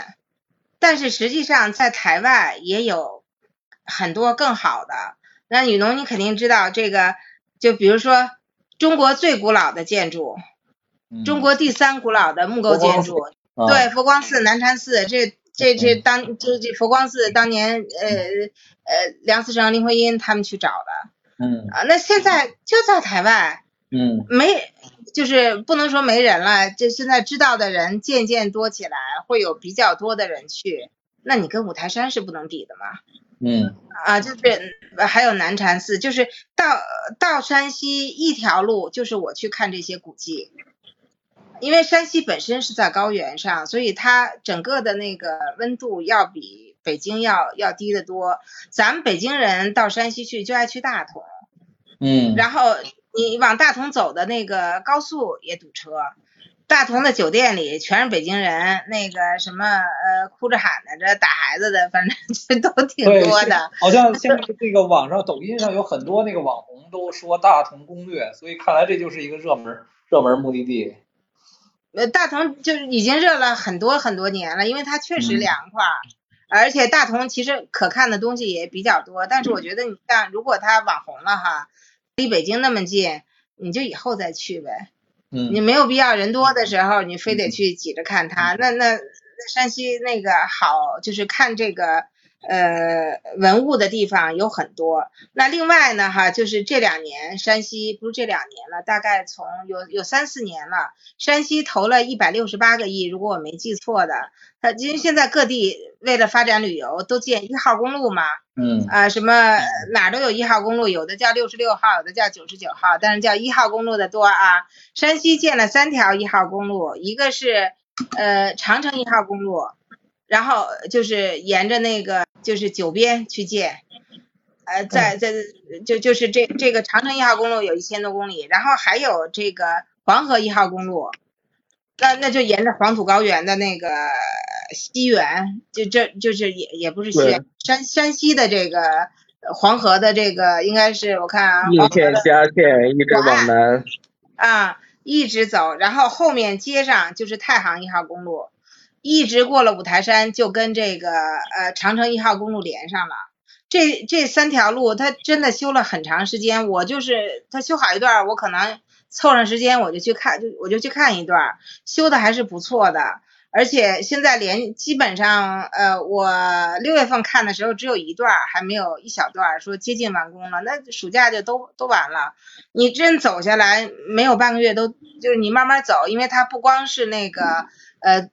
但是实际上在台外也有很多更好的。那雨农，你肯定知道这个，就比如说中国最古老的建筑，中国第三古老的木构建筑，对，佛光寺、南禅寺这。这这当这这佛光寺当年呃呃梁思成林徽因他们去找的，嗯。啊那现在就在台湾，嗯。没就是不能说没人了，就现在知道的人渐渐多起来，会有比较多的人去，那你跟五台山是不能比的嘛，嗯。啊就是还有南禅寺，就是到到山西一条路就是我去看这些古迹。因为山西本身是在高原上，所以它整个的那个温度要比北京要要低得多。咱们北京人到山西去就爱去大同，嗯，然后你往大同走的那个高速也堵车，大同的酒店里全是北京人，那个什么呃哭着喊的这打孩子的，反正 这都挺多的。好像 现在这个网上、抖音上有很多那个网红都说大同攻略，所以看来这就是一个热门热门目的地。呃，大同就是已经热了很多很多年了，因为它确实嗯凉快，而且大同其实可看的东西也比较多。但是我觉得你像如果它网红了哈，离北京那么近，你就以后再去呗。嗯你没有必要人多的时候，你非得去挤着看它。那那那山西那个好，就是看这个呃文物的地方有很多。那另外呢哈，就是这两年山西不是这两年了，大概从有有三四年了，山西投了一百六十八个亿，如果我没记错的。它因为现在各地为了发展旅游都建一号公路嘛，嗯啊，什么哪儿都有一号公路，有的叫六十六号，有的叫九十九号，但是叫一号公路的多啊。山西建了三条一号公路，一个是呃长城一号公路，然后就是沿着那个就是九边去建，呃，在在就就是这这个长城一号公路有一千多公里，然后还有这个黄河一号公路，那那就沿着黄土高原的那个西缘，就这就是也也不是西缘，山山西的这个呃黄河的这个应该是我看啊，黄河的嘉县一直往南。啊一直走，然后后面接上就是太行一号公路，一直过了五台山就跟这个呃长城一号公路连上了。这这三条路它真的修了很长时间，我就是它修好一段，我可能凑上时间我就去看，就我就去看一段，修的还是不错的。而且现在连基本上，呃，我六月份看的时候只有一段，还没有一小段，说接近完工了。那暑假就都都完了。你真走下来，没有半个月都就是你慢慢走，因为它不光是那个呃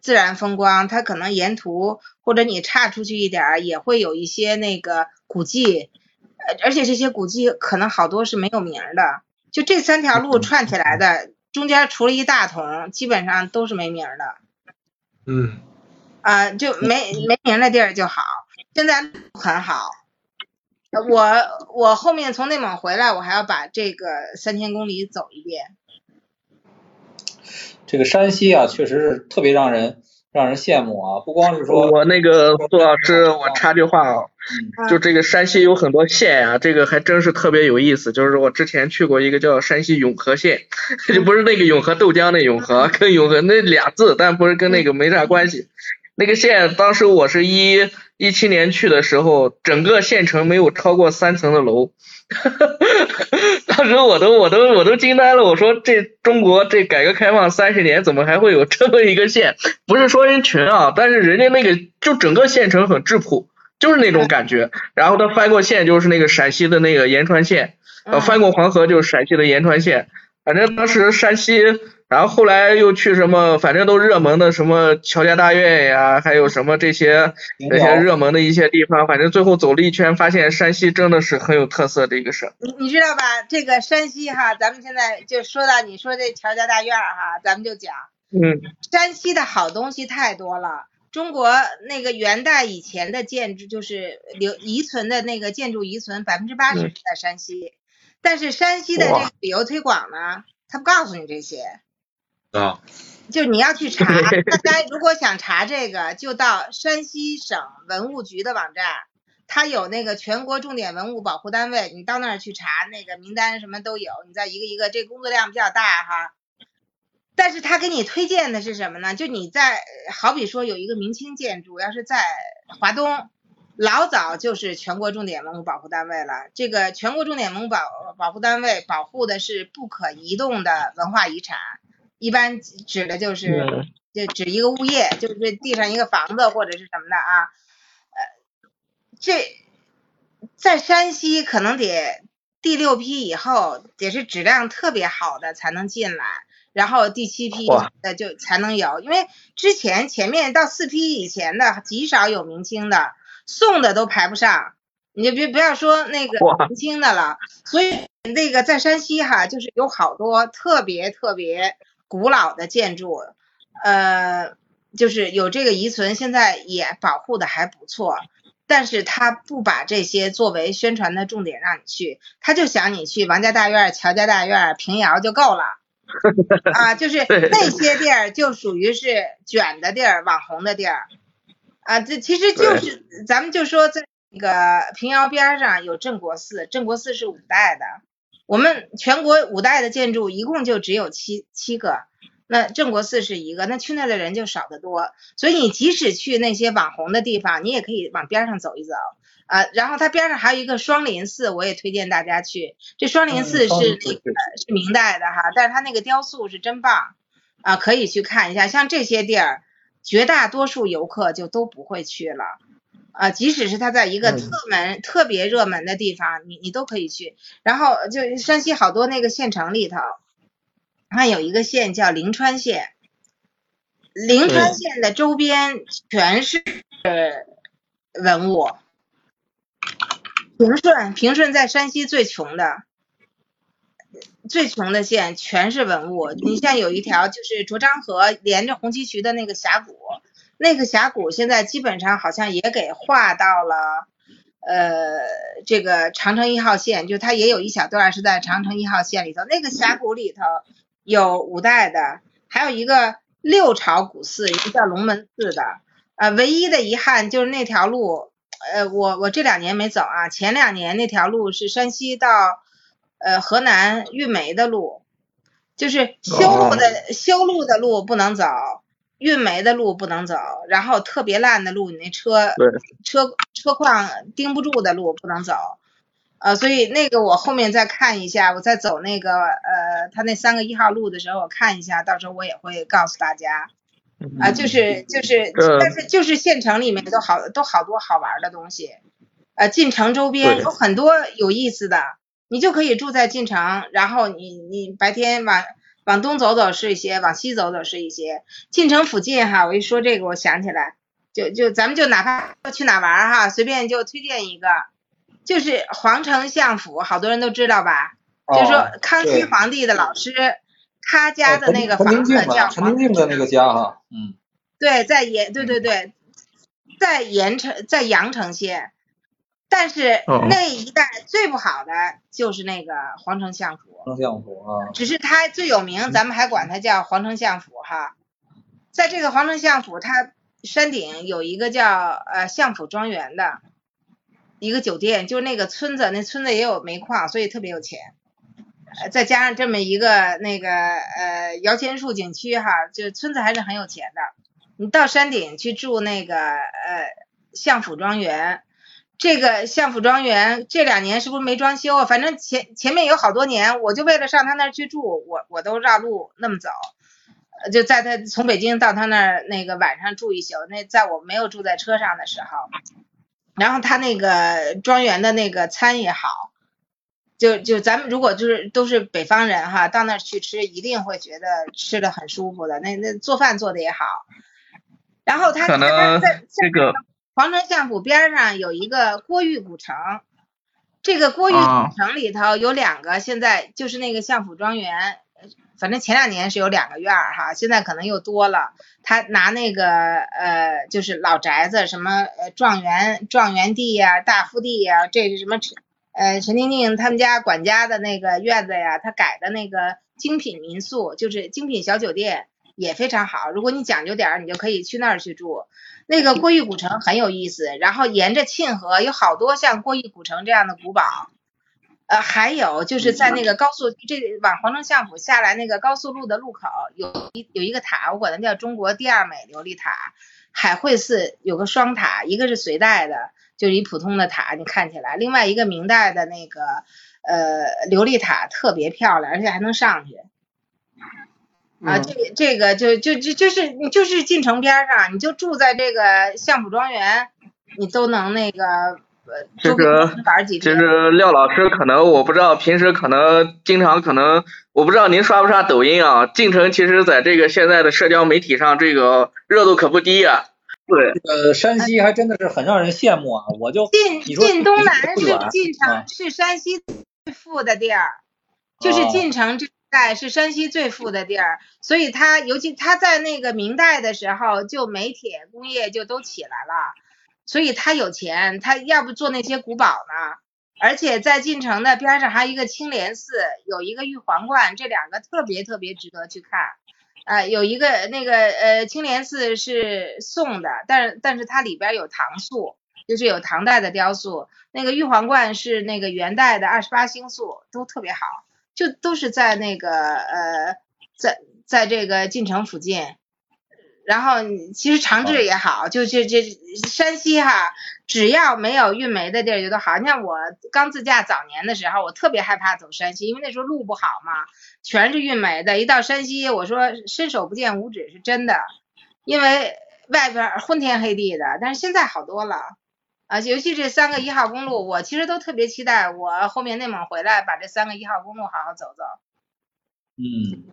自然风光，它可能沿途或者你岔出去一点儿，也会有一些那个古迹，呃，而且这些古迹可能好多是没有名儿的。就这三条路串起来的，中间除了一大同，基本上都是没名儿的。嗯，啊、就没没名的地儿就好，现在很好。呃我我后面从内蒙回来，我还要把这个三千公里走一遍。这个山西啊，确实是特别让人让人羡慕啊，不光是说，我那个杜老师，我插句话啊，嗯就这个山西有很多县啊、这个还真是特别有意思。就是我之前去过一个叫山西永和县，就不是那个永和豆浆的永和，跟永和那俩字，但不是跟那个没啥关系。那个县当时我是一一七年去的时候，整个县城没有超过三层的楼。当时我都我都我都惊呆了，我说这中国这改革开放三十年，怎么还会有这么一个县？不是说人群啊，但是人家那个就整个县城很质朴，就是那种感觉。然后他翻过县就是那个陕西的那个延川县，呃，翻过黄河就是陕西的延川县。反正当时山西，然后后来又去什么，反正都热门的什么乔家大院呀，还有什么这些民谣这些热门的一些地方，反正最后走了一圈，发现山西真的是很有特色的一个省。你你知道吧？这个山西哈，咱们现在就说到你说这乔家大院儿哈，咱们就讲嗯，山西的好东西太多了。中国那个元代以前的建筑，就是留遗存的那个建筑遗存，百分之八十嗯是在山西。但是山西的这个旅游推广呢，他不告诉你这些。啊，就你要去查，大家如果想查这个，就到山西省文物局的网站，它有那个全国重点文物保护单位，你到那儿去查，那个名单什么都有，你再一个一个，这工作量比较大哈。但是他给你推荐的是什么呢？就你在好比说有一个明清建筑，要是在华东，老早就是全国重点文物保护单位了。这个全国重点文物保保护单位保护的是不可移动的文化遗产，一般指的就是嗯就指一个物业，就是这地上一个房子或者是什么的啊。呃，这在山西可能得第六批以后，得是质量特别好的才能进来，然后第七批的就才能有，因为之前前面到四批以前的极少有明清的，送的都排不上，你就别不要说那个哇明清的了，所以那个在山西哈，就是有好多特别特别古老的建筑，呃，就是有这个遗存，现在也保护的还不错。但是他不把这些作为宣传的重点让你去，他就想你去王家大院、乔家大院、平遥就够了。啊，就是那些地儿就属于是卷的地儿、网红的地儿。啊，这其实就是咱们就说在那个平遥边上有镇国寺，镇国寺是五代的。我们全国五代的建筑一共就只有七七个。那镇国寺是一个，那去那的人就少得多，所以你即使去那些网红的地方，你也可以往边上走一走啊。然后它边上还有一个双林寺，我也推荐大家去。这双林寺是那个是明代的哈，但是它那个雕塑是真棒啊，可以去看一下。像这些地儿，绝大多数游客就都不会去了啊，即使是它在一个特门特别热门的地方，你你都可以去。然后就山西好多那个县城里头。它有一个县叫灵川县，灵川县的周边全是文物。平顺，平顺在山西最穷的，最穷的县全是文物。你像有一条就是卓漳河连着红旗渠的那个峡谷，那个峡谷现在基本上好像也给划到了呃这个长城一号线，就它也有一小段是在长城一号线里头，那个峡谷里头。有五代的，还有一个六朝古寺，一个叫龙门寺的。呃，唯一的遗憾就是那条路，呃，我我这两年没走啊，前两年那条路是山西到呃河南玉梅的路，就是修路的修路的路不能走，运煤的路不能走，然后特别烂的路，你那车车车况盯不住的路不能走。呃，所以那个我后面再看一下，我再走那个呃，他那三个一号路的时候，我看一下，到时候我也会告诉大家。啊，就是就是，但是就是县城里面都好都好多好玩的东西，呃，进城周边有很多有意思的，你就可以住在进城，然后你你白天往往东走走是一些，往西走走是一些。进城附近哈，我一说这个，我想起来，就就咱们就哪怕去哪玩哈，随便就推荐一个。就是皇城相府，好多人都知道吧？就是说康熙皇帝的老师，他家的那个房子叫陈廷敬的那个家哈，嗯，对，在盐，对对对，在盐城，在阳城县，但是那一带最不好的就是那个皇城相府。皇城相府啊。只是它最有名，咱们还管它叫皇城相府哈。在这个皇城相府，它山顶有一个叫呃相府庄园的。一个酒店，就是那个村子，那村子也有煤矿，所以特别有钱。再加上这么一个那个呃摇钱树景区哈，就村子还是很有钱的。你到山顶去住那个呃相府庄园，这个相府庄园这两年是不是没装修啊？反正前前面有好多年，我就为了上他那儿去住，我我都绕路那么走，就在他从北京到他那儿那个晚上住一宿。那在我没有住在车上的时候。然后他那个庄园的那个餐也好，就就咱们如果就是都是北方人哈，到那儿去吃一定会觉得吃的很舒服的。那那做饭做的也好。然后他可能这个皇城相府边上有一个郭峪古城，这个郭峪古城里头有两个，现在就是那个相府庄园。反正前两年是有两个院儿哈，现在可能又多了。他拿那个呃，就是老宅子，什么呃状元状元地呀、大夫地呀，这是什么陈呃陈婷婷他们家管家的那个院子呀，他改的那个精品民宿，就是精品小酒店也非常好。如果你讲究点儿，你就可以去那儿去住。那个郭峪古城很有意思，然后沿着沁河有好多像郭峪古城这样的古堡。呃，还有就是在那个高速这往皇城相府下来那个高速路的路口，有一有一个塔，我管它叫中国第二美琉璃塔。海会寺有个双塔，一个是隋代的，就是一普通的塔，你看起来；另外一个明代的那个呃琉璃塔特别漂亮，而且还能上去。啊，这个这个就就就就是你就是进城边上，你就住在这个相府庄园，你都能那个。其实其实廖老师可能我不知道，平时可能经常可能我不知道您刷不刷抖音啊？晋城其实在这个现在的社交媒体上，这个热度可不低啊。对，呃，山西还真的是很让人羡慕啊！我就晋晋东南是晋城，是山西最富的地儿，就是晋城这代是山西最富的地儿，所以它尤其它在那个明代的时候，就煤铁工业就都起来了，所以他有钱，他要不做那些古堡呢？而且在晋城的边上还有一个青莲寺，有一个玉皇观，这两个特别特别值得去看。啊，有一个那个呃青莲寺是宋的，但是但是它里边有唐塑，就是有唐代的雕塑。那个玉皇观是那个元代的二十八星宿，都特别好，就都是在那个呃在在这个晋城附近。然后其实长治也好，就这这山西哈，只要没有运煤的地儿就都好。你像我刚自驾早年的时候，我特别害怕走山西，因为那时候路不好嘛，全是运煤的。一到山西，我说伸手不见五指是真的，因为外边昏天黑地的。但是现在好多了啊，尤其这三个一号公路，我其实都特别期待我后面内蒙回来，把这三个一号公路好好走走。嗯，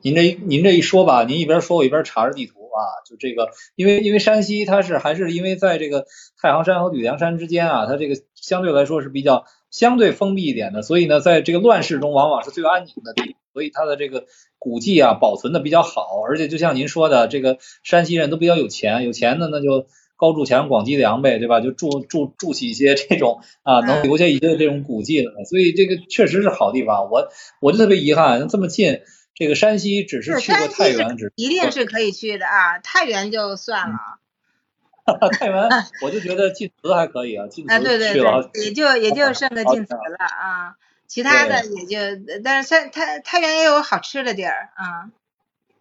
您这您这一说吧，您一边说我一边查着地图啊，就这个，因为因为山西它是还是因为在这个太行山和吕梁山之间啊，它这个相对来说是比较相对封闭一点的，所以呢，在这个乱世中往往是最安宁的地，所以它的这个古迹啊保存的比较好，而且就像您说的，这个山西人都比较有钱，有钱的那就。高筑墙，广积粮呗，对吧？就筑筑筑起一些这种啊，能留下一些这种古迹来，所以这个确实是好地方。我我就特别遗憾，这么近，这个山西只是去过太原，只一定是可以去的啊。太原就算了，太原 我就觉得晋祠还可以啊，晋祠 去了也就也就剩个晋祠了啊，其他的也就，但是太太太原也有好吃的地儿啊。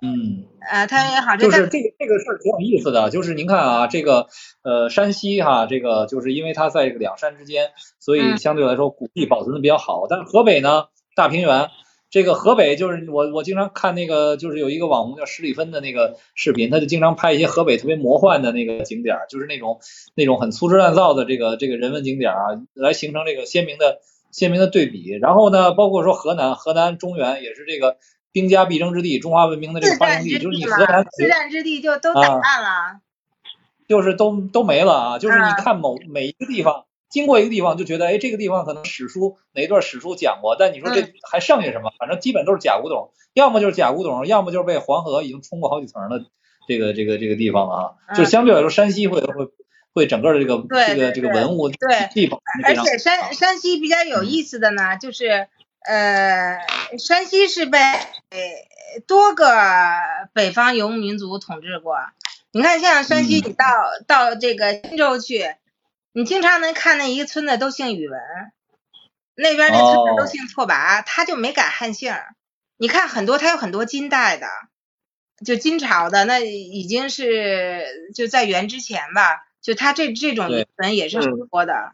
嗯，呃，太原也好，就是这个这个事儿挺有意思的，就是您看啊，这个呃山西哈，这个就是因为它在两山之间，所以相对来说古地保存的比较好。但是河北呢，大平原，这个河北就是我我经常看那个就是有一个网红叫十里芬的那个视频，他就经常拍一些河北特别魔幻的那个景点儿，就是那种那种很粗制滥造的这个这个人文景点儿啊，来形成这个鲜明的鲜明的对比。然后呢，包括说河南，河南中原也是这个。兵家必争之地，中华文明的这个发源地，就是你河南四战之地就都打烂了，就是都都没了啊！就是你看某每一个地方，经过一个地方就觉得，哎，这个地方可能史书哪一段史书讲过，但你说这还剩下什么？反正基本都是假古董，要么就是假古董，要么就是被黄河已经冲过好几层的这个这个这个地方啊。就相对来说，山西会会会整个的这个这个这个文物地方，而且山山西比较有意思的呢，就是。呃，山西是被多个北方游牧民族统治过。你看，像山西，你到到这个忻州去，你经常能看那一个村子都姓宇文，那边那村子都姓拓跋，他就没改汉姓。你看很多，他有很多金代的，就金朝的，那已经是就在元之前吧，就他这这种宇文也是很多的。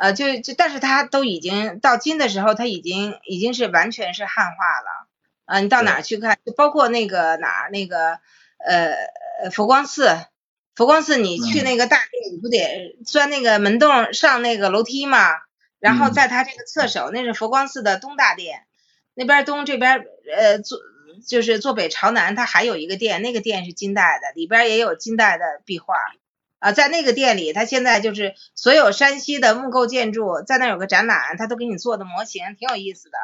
呃，就就，但是它都已经到金的时候，它已经已经是完全是汉化了。啊，你到哪儿去看？就包括那个哪儿那个呃佛光寺，佛光寺你去那个大殿，你不得钻那个门洞上那个楼梯嘛？然后在它这个侧手，那是佛光寺的东大殿，那边东这边呃坐就是坐北朝南，它还有一个殿，那个殿是金代的，里边也有金代的壁画。啊，在那个店里，他现在就是所有山西的木构建筑，在那有个展览，他都给你做的模型，挺有意思的。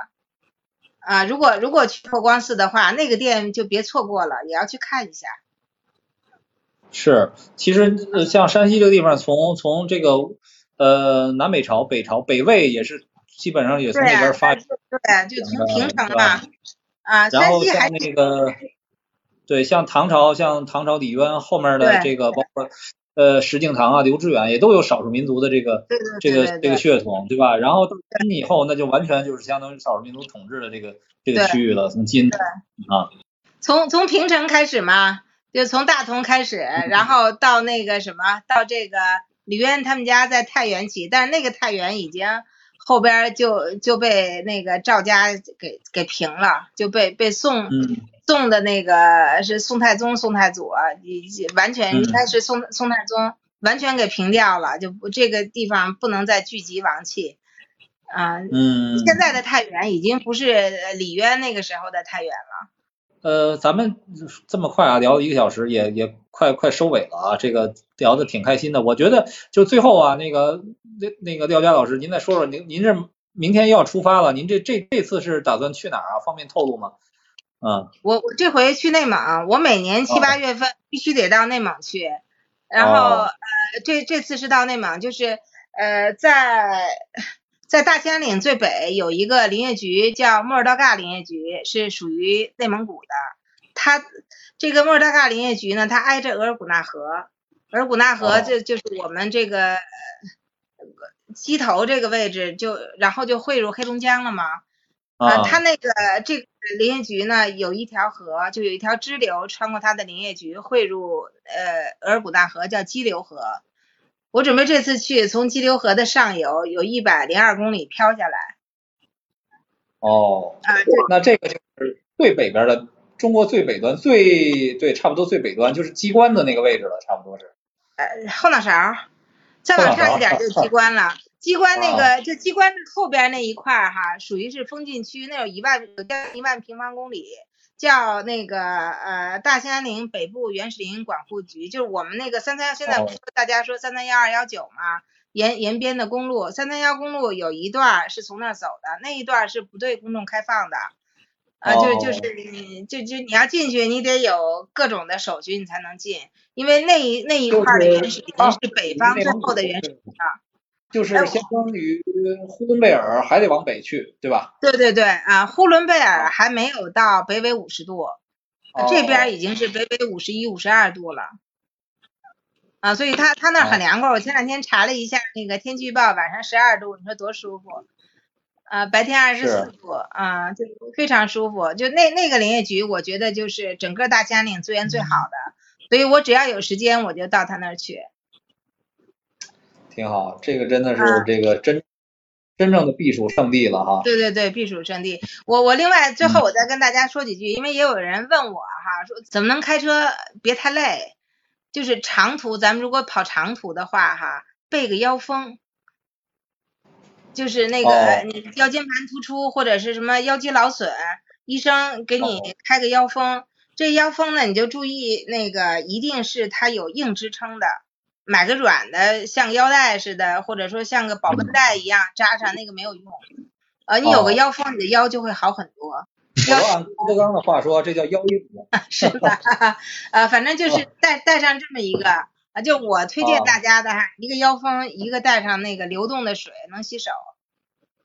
啊，如果如果去佛光寺的话，那个店就别错过了，也要去看一下。是，其实像山西这个地方，从从这个呃南北朝、北朝、北魏也是基本上也从那边发对，就从平城嘛。啊，然后像那个对，像唐朝，像唐朝李渊后面的这个包括。呃，石敬瑭啊，刘志远也都有少数民族的这个这个这个血统，对吧？然后到金以后，那就完全就是相当于少数民族统治的这个这个区域了。从金啊，从从平城开始嘛，就从大同开始，然后到那个什么，到这个李渊他们家在太原起，但是那个太原已经后边就就被那个赵家给给平了，就被被宋。宋的那个是宋太宗、宋太祖，你完全应该是宋宋太宗完全给平掉了，就不这个地方不能再聚集王气啊。嗯，现在的太原已经不是李渊那个时候的太原了。呃，咱们这么快啊，聊了一个小时，也也快快收尾了啊，这个聊的挺开心的。我觉得就最后啊，那个那那个廖佳老师，您再说说，您您这明天又要出发了，您这这这次是打算去哪儿啊？方便透露吗？嗯，我我这回去内蒙，我每年七哦。八月份必须得到内蒙去，然后哦。呃这这次是到内蒙，就是呃在在大兴安岭最北有一个林业局叫莫尔道嘎林业局，是属于内蒙古的。它这个莫尔道嘎林业局呢，它挨着额尔古纳河，额尔古纳河哦。这就是我们这个呃鸡头这个位置就然后就汇入黑龙江了嘛。啊呃，它那个这个林业局呢，有一条河，就有一条支流穿过它的林业局，汇入呃额尔古纳河，叫激流河。我准备这次去，从激流河的上游有一百零二公里漂下来，哦，啊、那这个就是最北边的中国最北端，最对，差不多最北端就是机关的那个位置了，差不多是。呃后脑勺，再往上一点就是机关了。机关那个就机关后边那一块儿哈，属于是封禁区，那有一万有将近一万平方公里，叫那个呃大兴安岭北部原始林管护局，就是我们那个三三幺现在不是大家说三三幺二幺九嘛，沿沿边的公路，三三幺公路有一段儿是从那儿走的，那一段儿是不对公众开放的。啊，就哦。就是你就就你要进去，你得有各种的手续，你才能进，因为那一那一块儿的原始林是北方最后的原始林啊。就是相当于呼伦贝尔还得往北去，对吧？对对对啊，呼伦贝尔还没有到北纬五十度，这边已经是北纬五十一、五十二度了。啊，所以它它那儿很凉快。我前两天查了一下那个天气预报，晚上十二度，你说多舒服。啊，白天二十四度，啊，就非常舒服。就那那个林业局，我觉得就是整个大兴安岭资源最好的，所以我只要有时间，我就到他那儿去。挺好，这个真的是啊这个真真正的避暑胜地了哈。对对对，避暑胜地。我我另外最后我再跟大家说几句，因为也有人问我哈，说怎么能开车别太累，就是长途，咱们如果跑长途的话哈，备个腰封，就是那个哦你腰间盘突出或者是什么腰肌劳损，医生给你哦开个腰封。这腰封呢，你就注意那个一定是它有硬支撑的。买个软的，像腰带似的，或者说像个保温袋一样扎上，那个没有用。呃，你有个哦腰封，你的腰就会好很多。我要按郭德纲的话说，这叫腰衣服。是吧？呃，反正就是带带上这么一个，啊，就我推荐哦大家的哈，一个腰封，一个带上那个流动的水能洗手。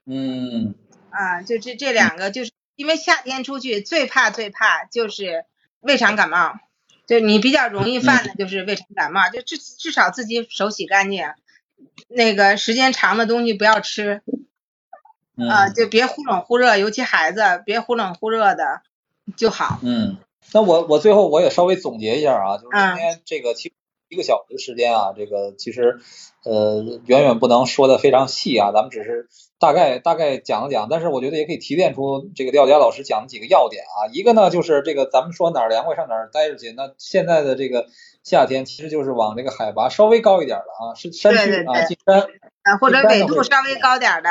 嗯，啊，就这这两个，就是因为夏天出去最怕最怕就是胃肠感冒。就你比较容易犯的就是胃肠感冒，就至至少自己手洗干净，那个时间长的东西不要吃，嗯。啊，就别忽冷忽热，尤其孩子别忽冷忽热的就好。嗯，那我我最后我也稍微总结一下啊，就是嗯。今天这个其实一个小时的时间啊，这个其实呃远远不能说的非常细啊，咱们只是大概大概讲了讲，但是我觉得也可以提炼出这个廖佳老师讲的几个要点啊。一个呢就是这个咱们说哪儿凉快上哪儿待着去，那现在的这个夏天其实就是往这个海拔稍微高一点的啊，是山区啊进山。呃，或者纬度稍微高点儿的，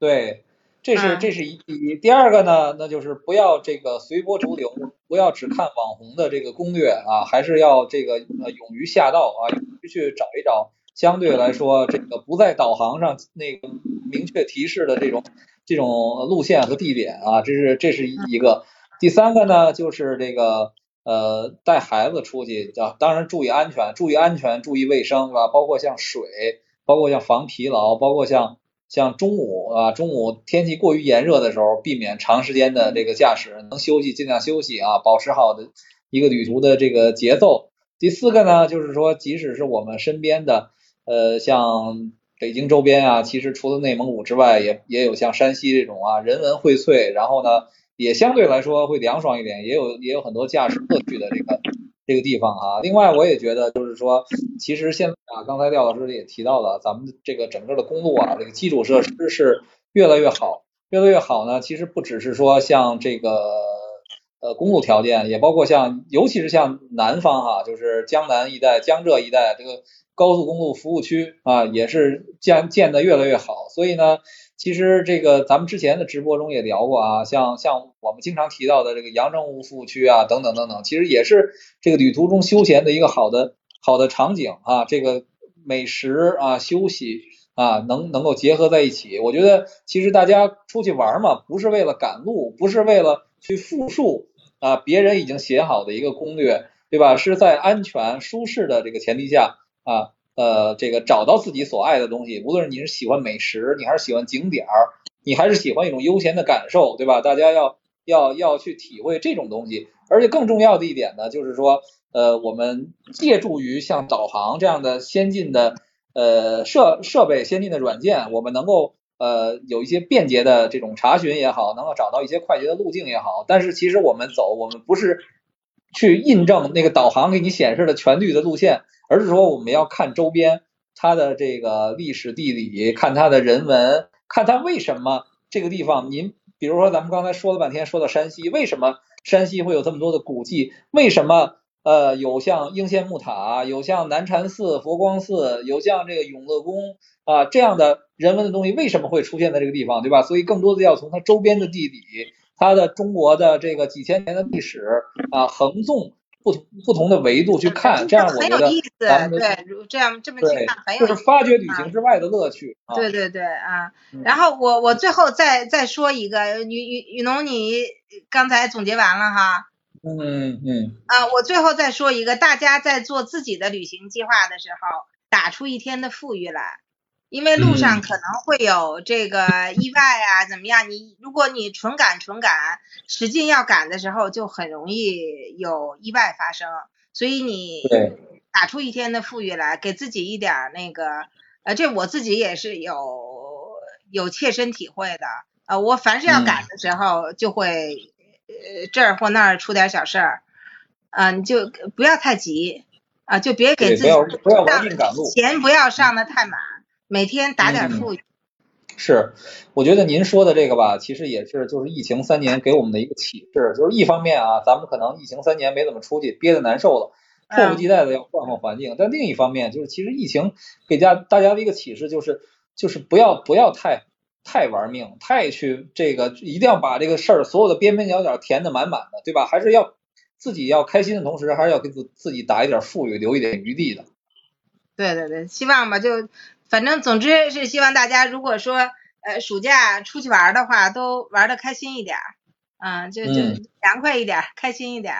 对，这是嗯这是一第一。第二个呢，那就是不要这个随波逐流，不要只看网红的这个攻略啊，还是要这个呃勇于下道啊，勇于去找一找相对来说这个不在导航上那个明确提示的这种这种路线和地点啊，这是这是一个。第三个呢，就是这个呃带孩子出去叫，当然注意安全，注意安全，注意卫生是吧？包括像水，包括像防疲劳，包括像像中午啊，中午天气过于炎热的时候，避免长时间的这个驾驶，能休息尽量休息啊，保持好的一个旅途的这个节奏。第四个呢，就是说，即使是我们身边的呃，像北京周边啊，其实除了内蒙古之外，也也有像山西这种啊，人文荟萃，然后呢，也相对来说会凉爽一点，也有也有很多驾驶乐趣的这个这个地方啊。另外，我也觉得就是说，其实现在啊，刚才廖老师也提到了，咱们这个整个的公路啊，这个基础设施是越来越好，越来越好呢。其实不只是说像这个呃公路条件，也包括像尤其是像南方哈、就是江南一带、江浙一带这个高速公路服务区啊，也是建建的越来越好。所以呢，其实这个咱们之前的直播中也聊过啊，像像我们经常提到的这个阳澄湖服务区啊，等等等等，其实也是这个旅途中休闲的一个好的好的场景啊，这个美食啊、休息啊，能能够结合在一起。我觉得其实大家出去玩嘛，不是为了赶路，不是为了去复述啊，别人已经写好的一个攻略，对吧？是在安全舒适的这个前提下啊，呃，这个找到自己所爱的东西，无论你是喜欢美食，你还是喜欢景点儿，你还是喜欢一种悠闲的感受，对吧？大家要要要去体会这种东西，而且更重要的一点呢，就是说，呃，我们借助于像导航这样的先进的呃设设备、先进的软件，我们能够呃有一些便捷的这种查询也好，能够找到一些快捷的路径也好。但是其实我们走，我们不是去印证那个导航给你显示的全绿的路线，而是说我们要看周边它的这个历史地理，看它的人文，看它为什么这个地方。您比如说咱们刚才说了半天，说到山西，为什么山西会有这么多的古迹？为什么？呃，有像应县木塔，有像南禅寺、佛光寺，有像这个永乐宫啊这样的人文的东西，为什么会出现在这个地方，对吧？所以更多的要从它周边的地理，它的中国的这个几千年的历史啊，横纵不同不同的维度去看，这样我觉得咱们对，这样这么去看很有，就是发掘旅行之外的乐趣。对对对啊，然后我我最后再再说一个，雨雨雨农，你刚才总结完了哈。嗯嗯啊，我最后再说一个，大家在做自己的旅行计划的时候，打出一天的富裕来，因为路上可能会有这个意外啊，怎么样？你如果你纯赶纯赶，使劲要赶的时候，就很容易有意外发生。所以你打出一天的富裕来，给自己一点那个，呃，这我自己也是有有切身体会的。呃，我凡是要赶的时候，就会。呃，这儿或那儿出点小事儿，啊，你就不要太急啊，就别给自己不要玩命赶路，钱不要上的太满，每天打点富裕。是，我觉得您说的这个吧，其实也是就是疫情三年给我们的一个启示，就是一方面啊，咱们可能疫情三年没怎么出去，憋得难受了，迫不及待的要换换环境，但另一方面就是其实疫情给家大家的一个启示就是就是不要不要太。太玩命，太去这个，一定要把这个事儿所有的边边角角填的满满的，对吧？还是要自己要开心的同时，还是要给自自己打一点富裕，留一点余地的。对对对，希望吧，就反正总之是希望大家，如果说呃暑假出去玩的话，都玩的开心一点，嗯，就就凉快一点，开心一点。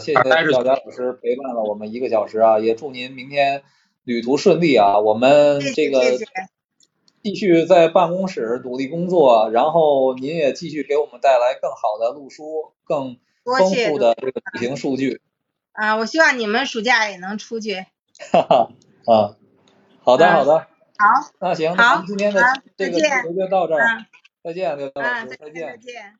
谢谢小佳老师陪伴了我们一个小时啊，也祝您明天旅途顺利啊，我们这个。继续在办公室努力工作，然后您也继续给我们带来更好的路书，更丰富的这个旅行数据。啊，我希望你们暑假也能出去。哈哈，啊，好的好的。好。那行，那今天的这个就就到这儿。再见，刘老师。再见。再见。